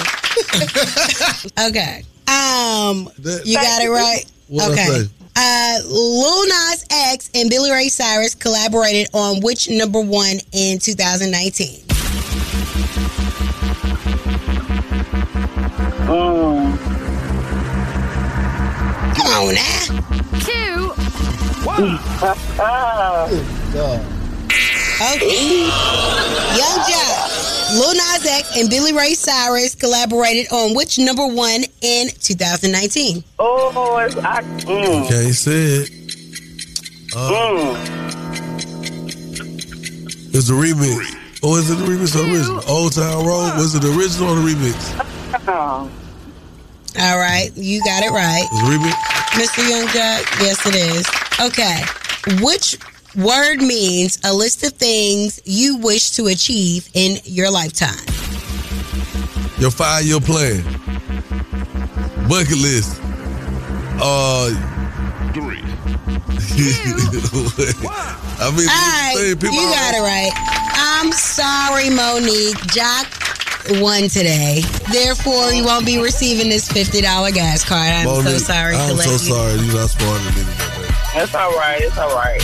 okay. Um, you got it right. What'd I okay. say? Uh, Lil Nas X and Billy Ray Cyrus collaborated on which number one in 2019? On now. Two. Okay. Yung Joc. Lil Nas X and Billy Ray Cyrus collaborated on which number one in 2019? oh, it's, I, mm, Can't say it. Uh, mm. It's the remix. Or is it the remix or original? Old Town Road. Was it the original or the remix? All right, you got it right. It's the remix. Mr. Yung Joc, yes, it is. Okay. Which word means a list of things you wish to achieve in your lifetime? Your five year plan. Bucket list. Uh. Three. I mean, All right, people you got it right. I'm sorry, Monique. Joc won today. Therefore, you won't be receiving this $50 gas card. I'm so sorry to I'm so you. sorry. You're not smarter than me. It's all right. It's all right.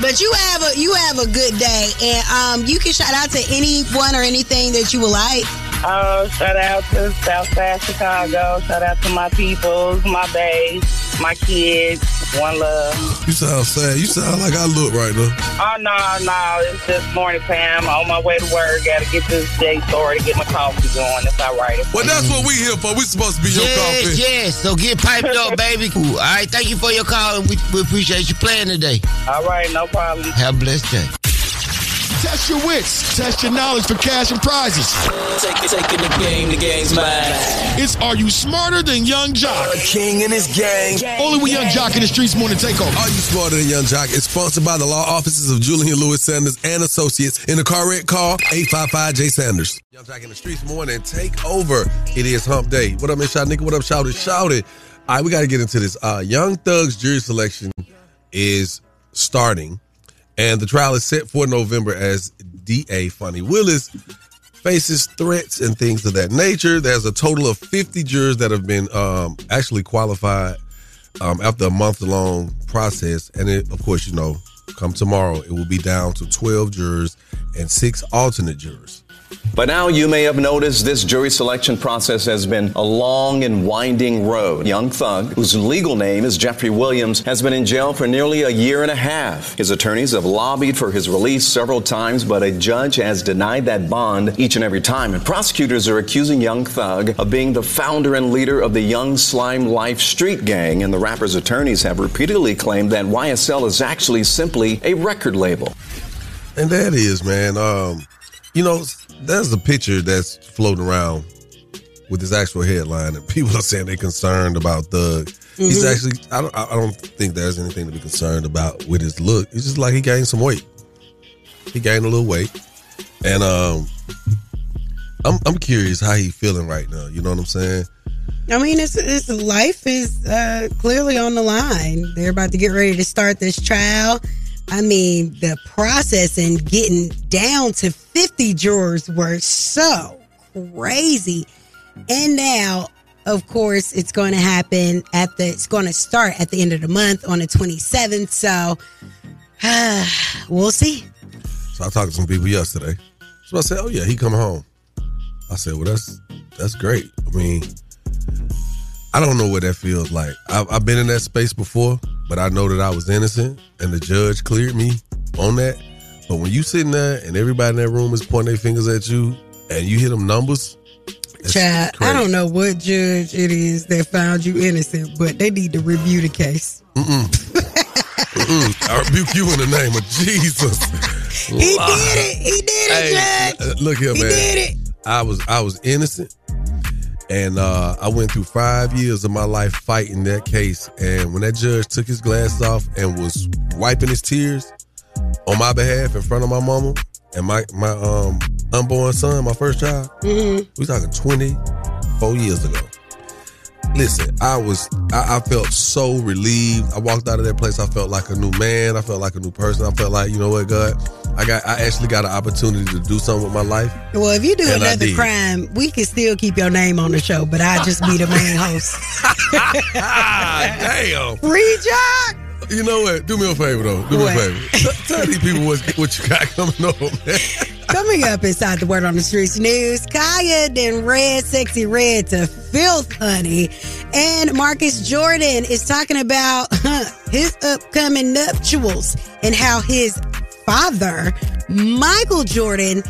But you have a you have a good day, and um, you can shout out to anyone or anything that you would like. Uh, shout out to Southside Chicago. Shout out to my peoples, my bays, my kids. One love. You sound sad. You sound like I look right now. Oh no, no, it's just morning Pam. On my way to work, gotta get this day started, get my coffee going. It's all right. Well, that's what we here for. We supposed to be your yes, coffee. yes. So get piped up, baby. Cool. All right, thank you for your call, we, we appreciate you playing today. All right, no problem. Have a blessed day. Test your wits. Test your knowledge for cash and prizes. Take, taking the game, the game's mine. It's Are You Smarter Than Yung Joc? A king in his gang. Only with Yung Joc in the Streetz Morning Takeover. Are You Smarter Than Yung Joc? It's sponsored by the law offices of Julian Lewis Sanders and Associates. In the car wreck, call 855-J Sanders. Yung Joc in the Streetz Morning Takeover. It is hump day. What up, Miss Shot Nigga? What up, Shout It? Shout It. All right, we got to get into this. Uh, Young Thug's jury selection is starting, and the trial is set for November as DA Fani Willis faces threats and things of that nature. There's a total of 50 jurors that have been um, actually qualified um, after a month long process. And it, of course, you know, come tomorrow, it will be down to 12 jurors and six alternate jurors. By now, you may have noticed this jury selection process has been a long and winding road. Young Thug, whose legal name is Jeffrey Williams, has been in jail for nearly a year and a half. His attorneys have lobbied for his release several times, but a judge has denied that bond each and every time. And prosecutors are accusing Young Thug of being the founder and leader of the Young Slime Life street gang. And the rapper's attorneys have repeatedly claimed that YSL is actually simply a record label. And that is, man. Um, you know, there's a picture that's floating around with this actual headline, and people are saying they're concerned about Thug. He's Mhm. actually, I don't, I don't think there's anything to be concerned about with his look. It's just like he gained some weight. He gained a little weight, and um, I'm I'm curious how he feeling right now. You know what I'm saying? I mean, it's, it's life is uh, clearly on the line. They're about to get ready to start this trial. I mean, the process and getting down to 50 jurors were so crazy. And now, of course, it's going to happen at the, it's going to start at the end of the month on the 27th. So, we'll see. So I talked to some people yesterday. So I said, "Oh yeah, he coming home." I said, "Well, that's that's great. I mean, I don't know what that feels like. I've, I've been in that space before, but I know that I was innocent, and the judge cleared me on that. But when you sitting there and everybody in that room is pointing their fingers at you, and you hit them numbers, it's Chad, I don't know what judge it is that found you innocent, but they need to review the case. Mm-mm. Mm-mm. I rebuke you in the name of Jesus. He did it. He did it, Hey, Judge. uh, look here, He man. did it. I was I was innocent, and uh, I went through five years of my life fighting that case. And when that judge took his glasses off and was wiping his tears on my behalf in front of my mama and my my um unborn son, my first child, Mhm. we talking twenty four years ago. Listen, I was I, I felt so relieved. I walked out of that place. I felt like a new man. I felt like a new person. I felt like you know what, God, I got I actually got an opportunity to do something with my life. Well, if you do And another crime, we can still keep your name on the show, but I just be the main host. Damn. Free Joc. You know what? Do me a favor though. Do me a favor. Tell- these people what, what you got coming on, man. Coming up inside the Word on the Streets news, Khia then red sexy red to filth honey. And Marcus Jordan is talking about huh, his upcoming nuptials and how his father, Michael Jordan,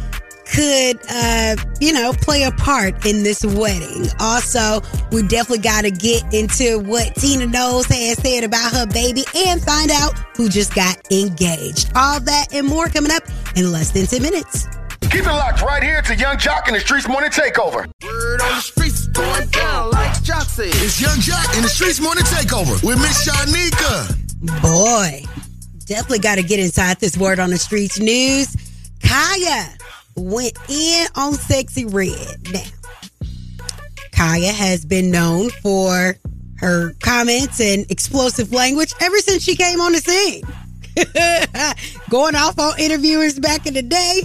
could uh, you know, play a part in this wedding. Also, we definitely gotta get into what Tina Knowles has said about her baby and find out who just got engaged. All that and more coming up in less than 10 minutes. Keep it locked right here to Yung Joc in the Streetz Morning Takeover. Word on the streets going down like Joc said. It's Yung Joc in the Streetz Morning Takeover with Miss Shanika. Boy, definitely got to get inside this word on the streets news. Khia went in on Sexyy Red. Now, Khia has been known for her comments and explosive language ever since she came on the scene. Going off on interviewers back in the day.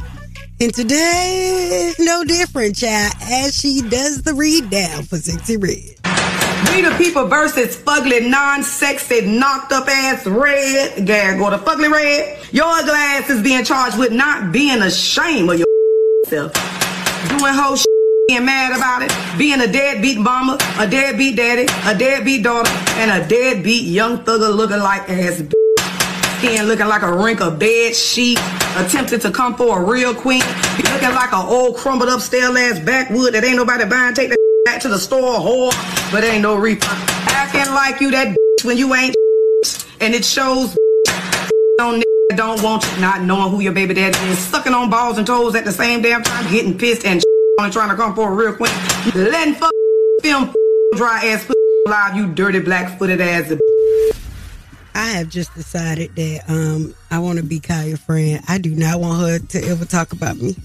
And today no different, child, as she does the read down for Sexyy Red. We the people versus fugly, non-sexy, knocked up ass red. Gary go to fugly red. Your glass is being charged with not being ashamed of your self. Doing whole being mad about it, being a deadbeat mama, a deadbeat daddy, a deadbeat daughter, and a deadbeat young thugger looking like ass skin looking like a rink of bed sheet, attempting to come for a real queen, looking like an old crumbled up stale ass backwood that ain't nobody buying, take that to the store whore, but ain't no refund. Acting like you that when you ain't and it shows on don't want you, not knowing who your baby daddy is, sucking on balls and toes at the same damn time, getting pissed and on trying to come for a real queen, letting fuck film dry ass live, you dirty black footed ass. I have just decided that um I want to be Khia's friend. I do not want her to ever talk about me.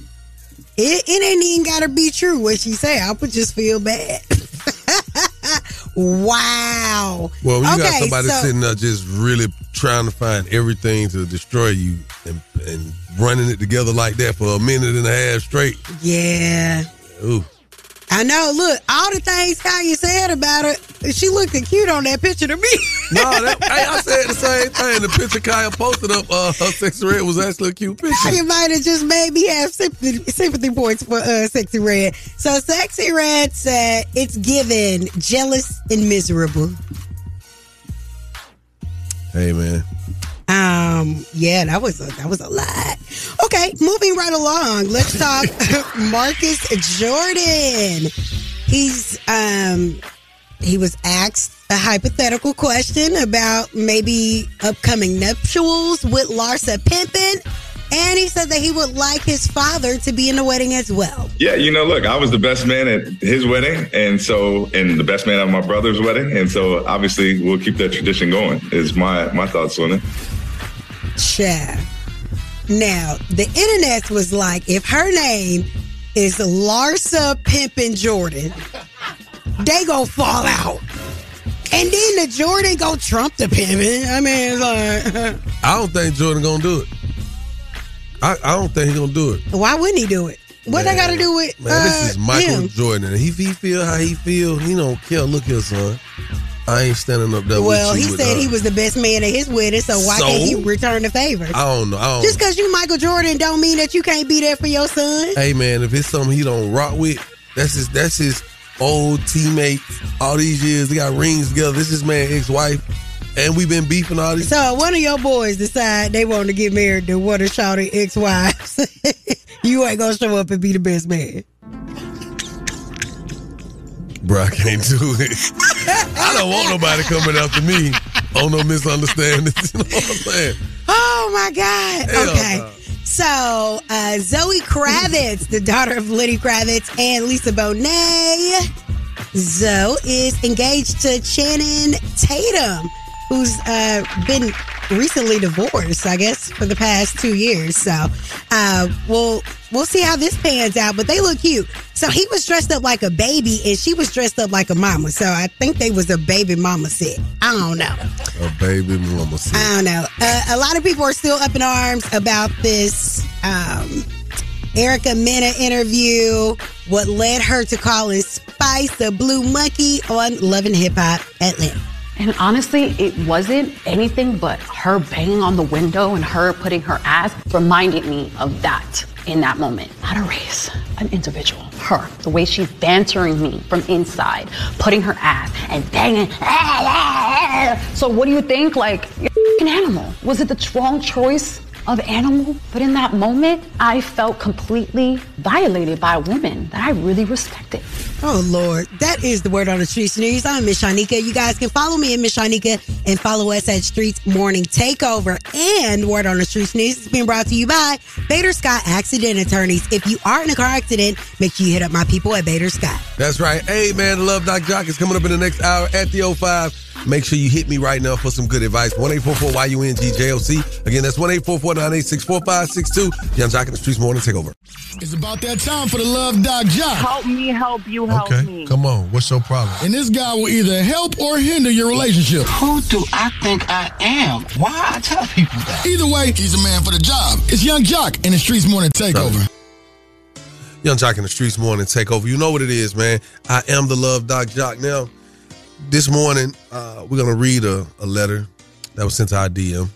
It, it ain't even gotta be true what she say. I would just feel bad. wow. Well, you got somebody so- sitting there just really trying to find everything to destroy you and, and running it together like that for a minute and a half straight. Yeah. Ooh. I know. Look, all the things Kanye said about her, she looked cute on that picture to me. No, that, hey, I said the same thing. The picture Khia posted up, uh, her sexy red was actually a cute picture. You might have just made me have sympathy, sympathy points for uh, Sexyy Red. So Sexyy Red said it's given jealous and miserable. Hey, man. Um, yeah, that was a, that was a lot. Okay, moving right along. Let's talk Marcus Jordan. He's um he was asked a hypothetical question about maybe upcoming nuptials with Larsa Pippen. And he said that he would like his father to be in the wedding as well. Yeah, you know, look, I was the best man at his wedding, and so, and the best man at my brother's wedding, and so, obviously, we'll keep that tradition going. Is my my thoughts on it. Child. Now, the internet was like, if her name is Larsa Pippen Jordan, they gonna fall out. And then the Jordan go trump the pimpin'. I mean, it's like, I don't think Jordan gonna do it. I, I don't think he gonna do it. why wouldn't he do it? What they got to do with Man, this uh, is Michael him? Jordan. And if he feel how he feel, he don't care. Look here, son. I ain't standing up there Well, with you he said her. he was the best man at his wedding, so why So? can't he return the favor? I don't know. I don't Just because you Michael Jordan don't mean that you can't be there for your son. Hey man, if it's something he don't rock with, that's his that's his old teammates. All these years, they got rings together. This is man ex-wife, and we've been beefing all these. So one of your boys decide they want to get married to one of Shawty ex-wives. you ain't gonna show up and be the best man. Bro, I can't do it. I don't want nobody coming after me on no misunderstandings. You know what I'm saying? Oh my God. Hell okay. no. So uh, Zoe Kravitz, the daughter of Lenny Kravitz and Lisa Bonet, Zoe is engaged to Channing Tatum, who's uh, been recently divorced, I guess, for the past two years. So uh, we'll we'll see how this pans out. But they look cute. So he was dressed up like a baby, and she was dressed up like a mama. So I think they was a baby mama set. I don't know. A baby mama. said. I don't know. Uh, a lot of people are still up in arms about this um, Erica Mena interview. What led her to calling Spice a blue monkey on Love and Hip Hop Atlanta. And honestly, it wasn't anything but her banging on the window and her putting her ass reminded me of that in that moment. Not a race, an individual. Her, the way she's bantering me from inside, putting her ass and banging. Ah, ah, ah. So what do you think? Like, you're an animal. Was it the wrong choice of animal? But in that moment, I felt completely violated by a woman that I really respected. Oh Lord, that is the word on the streets news. I'm Miss Shanika. You guys can follow me at Miss Shanika and follow us at Streetz Morning Takeover. And word on the streets news is being brought to you by Bader Scott Accident Attorneys. If you are in a car accident, make sure you hit up my people at Bader Scott. That's right. Hey, man, Love Doc Joc is coming up in the next hour at the 05. Make sure you hit me right now for some good advice. 1 YUNG Again, that's 1 986 4562. Yung Joc in the Streetz Morning Takeover. It's about that time for the Love Doc Joc. Help me, help you, help me. come on. What's your problem? And this guy will either help or hinder your relationship. Who do I think I am? Why I tell people that? Either way, he's a man for the job. It's Yung Joc in the Streetz Morning Takeover. Yung Joc in the Streetz Morning Takeover. You know what it is, man. I am the Love Doc Joc. Now, this morning, uh, we're to read a, a letter that was sent to our DM.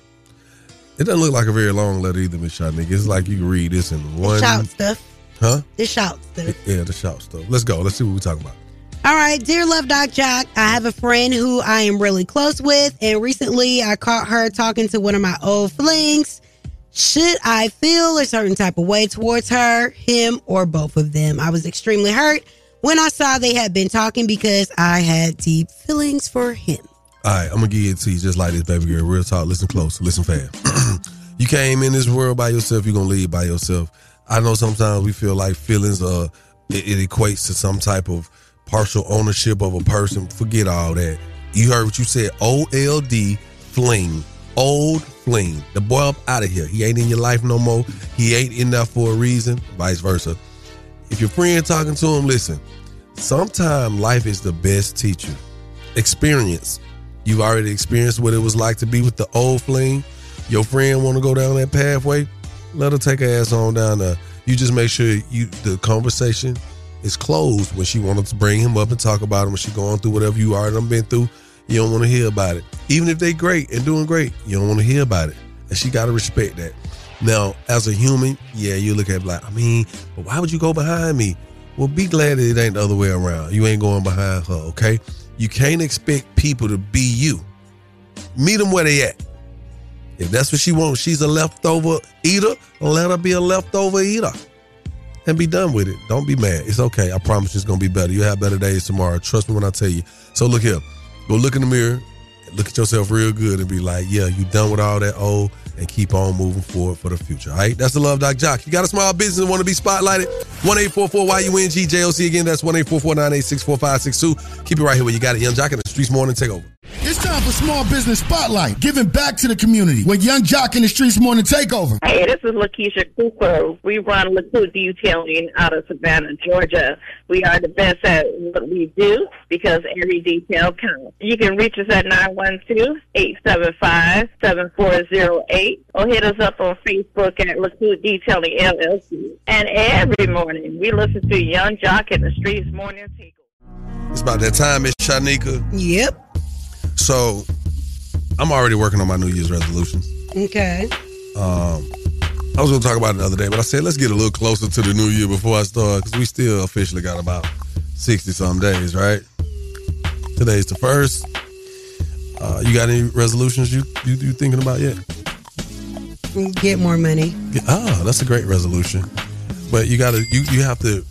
It doesn't look like a very long letter either, Miss Shanika. It's like you can read this in one. Shout stuff. Huh? The shout stuff. Yeah, the shout stuff. Let's go. Let's see what we're talking about. All right, dear Love Doc Joc, I have a friend who I am really close with, and recently I caught her talking to one of my old flings. Should I feel a certain type of way towards her, him, or both of them? I was extremely hurt when I saw they had been talking because I had deep feelings for him. All right, I'm gonna give it to you just like this, baby girl. Real talk. Listen close. Listen fast. you came in this world by yourself. You're gonna leave by yourself. I know sometimes we feel like feelings. Uh, it, it equates to some type of partial ownership of a person. Forget all that. You heard what you said. O L D fling. Old fling. The boy up out of here. He ain't in your life no more. He ain't in there for a reason. Vice versa. If your friend talking to him, listen. Sometimes life is the best teacher. Experience. You've already experienced what it was like to be with the old fling. Your friend want to go down that pathway. Let her take her ass on down there. You just make sure you the conversation is closed when she wanted to bring him up and talk about him when she going through whatever you already been through. You don't want to hear about it. Even if they great and doing great, you don't want to hear about it. And she got to respect that. Now, as a human, yeah, you look at like, I mean, but why would you go behind me? Well, be glad that it ain't the other way around. You ain't going behind her, okay? You can't expect people to be you. Meet them where they at. If that's what she wants, she's a leftover eater, let her be a leftover eater. And be done with it. Don't be mad. It's okay. I promise you it's gonna be better. You'll have better days tomorrow. Trust me when I tell you. So look here. Go look in the mirror, look at yourself real good and be like, yeah, you done with all that old and keep on moving forward for the future. All right. That's the love doc joc. You got a small business want to be spotlighted? 1-844-YUNG-JOC. Again, that's 1-844-986-4562. Keep it right here where you got it. Yung Joc in the Streetz Morning Takeover. It's time for Small Business Spotlight, giving back to the community with Yung Joc in the Streetz Morning Takeover. Hey, this is Lakeisha Cooper. We run Lakew Detailing out of Savannah, Georgia. We are the best at what we do because every detail counts. You can reach us at 912-875-7408 or hit us up on Facebook at Lakew Detailing LLC. And every morning we listen to Yung Joc in the Streetz Morning Takeover. It's about that time, Miss Shanika. Yep. So I'm already working on my New Year's resolutions. Okay. Um, I was going to talk about it the other day, but I said let's get a little closer to the new year before I start because we still officially got about 60 some days, right? Today's the first. Uh, you got any resolutions you, you you thinking about yet? Get more money. Yeah, Ah, that's a great resolution. But you got to you you have to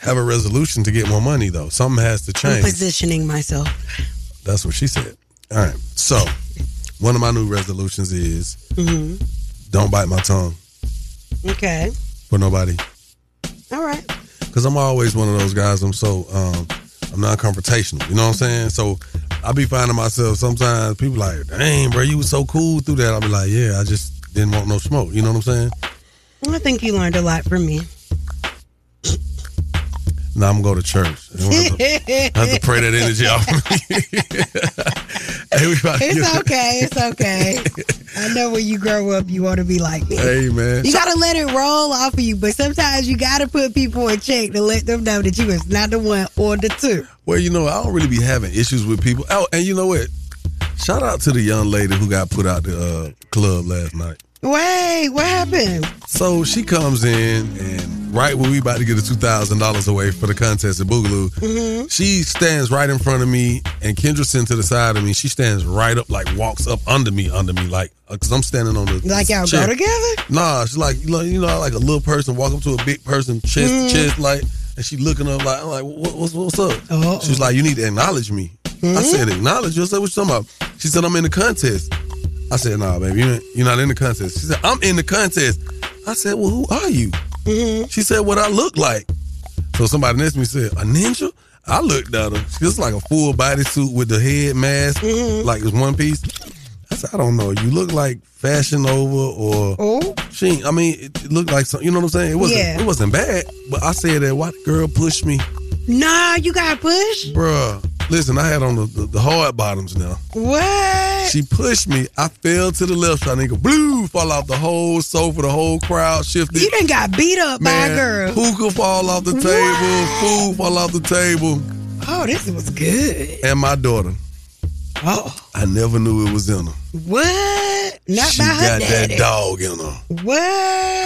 have a resolution to get more money though. Something has to I'm change. positioning myself. That's what she said. All right. So, one of my new resolutions is hmm don't bite my tongue Okay. for nobody. All right. Cause I'm always one of those guys. I'm so um, I'm not confrontational. You know what I'm saying? So I be finding myself sometimes people like, dang, bro, you was so cool through that. I'll be like, yeah, I just didn't want no smoke. You know what I'm saying? I think you learned a lot from me. Now I'm gonna go to church. I have to, I have to pray that energy off. hey, we about It's okay. It's okay. I know when you grow up, you want to be like me. Hey man, You gotta let it roll off of you, but sometimes you gotta put people in check to let them know that you is not the one or the two. Well, you know, I don't really be having issues with people. Oh, and you know what? Shout out to the young lady who got put out the uh, club last night. Wait, what happened? So she comes in, and right when we about to get the two thousand dollars away for the contest at Boogalou, Mm-hmm. she stands right in front of me, and Kendra sitting to the side of me. She stands right up, like walks up under me, under me, like because I'm standing on the Like y'all chair. go together? Nah, she's like you know, like a little person walk up to a big person, chest Mhm. to chest, like, and she looking up like, I'm like, what, what's what's up? She's like, you need to acknowledge me. I said, acknowledge you. I said, what you talking about? She said, I'm in the contest. I said, nah, baby, you you're not in the contest. She said, I'm in the contest. I said, well, who are you? Mm-hmm. She said, what I look like. So somebody next to me said, a ninja? I looked at her. She was like a full body suit with the head mask, mm-hmm. like it's one piece. I said, I don't know. You look like Fashion Over or oh. she. I mean, it, it looked like some. You know what I'm saying? It wasn't. Yeah. It wasn't bad. But I said that white girl pushed me, Nah, you got pushed. bruh. Listen, I had on the, the, the hard bottoms now. What? She pushed me. I fell to the left. I nigga blue fall off the whole sofa. The whole crowd shifted. You done got beat up by a Man, girl. Hookah fall off the table. Food fall off the table. Oh, this was good. And my daughter. Oh. I never knew it was in her. What? not she by her got daddy. that dog in her. What?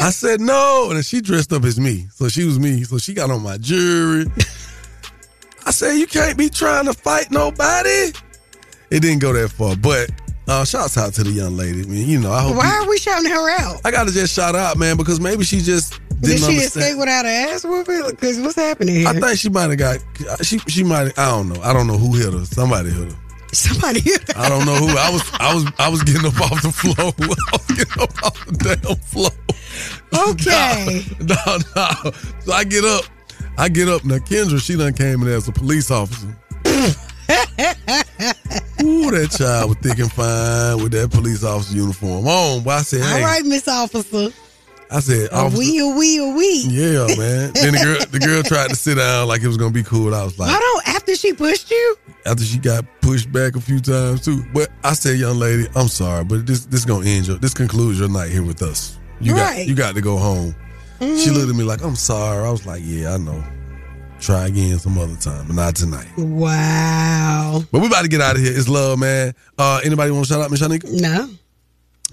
I said no, and she dressed up as me, so she was me. So she got on my jewelry. I said you can't be trying to fight nobody. It didn't go that far, but uh, shouts out to the young lady. I mean, you know, I hope. Why you- are we shouting her out? I gotta just shout out, man, because maybe she just Did she understand. escape without an ass whooping? Because what's happening here? I think she might have got. She she might. I don't know. I don't know who hit her. Somebody hit her. Somebody hit her. I don't know who. I was I was I was getting up off the floor. I was getting up off the damn floor. Okay. No, no. So I get up. I get up. Now Kendra, she done came in as a police officer. Ooh, that child was thick and fine with that police officer uniform on. But I said, hey, All right, Miss Officer. I said, A wee, a wee, a wee. yeah, man. Then the girl, the girl tried to sit down like it was gonna be cool. I was like, Why don't after she pushed you? after she got pushed back a few times too. But I said, young lady, I'm sorry, but this this gonna end your this concludes your night here with us. You Right. got you got to go home. She Mhm. looked at me like, I'm sorry. I was like, Yeah, I know. Try again some other time, but not tonight. Wow. But we about to get out of here. It's love, man. Uh anybody want to shout out Miss Shanika? No.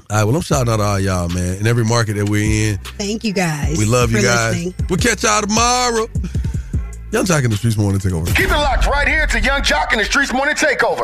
All right, well, I'm shouting out to all y'all, man, in every market that we're in. Thank you guys. We love you guys. listening. We'll catch y'all tomorrow. Yung Joc in the Streetz Morning Takeover. Keep it locked right here to Yung Joc in the Streetz Morning Takeover.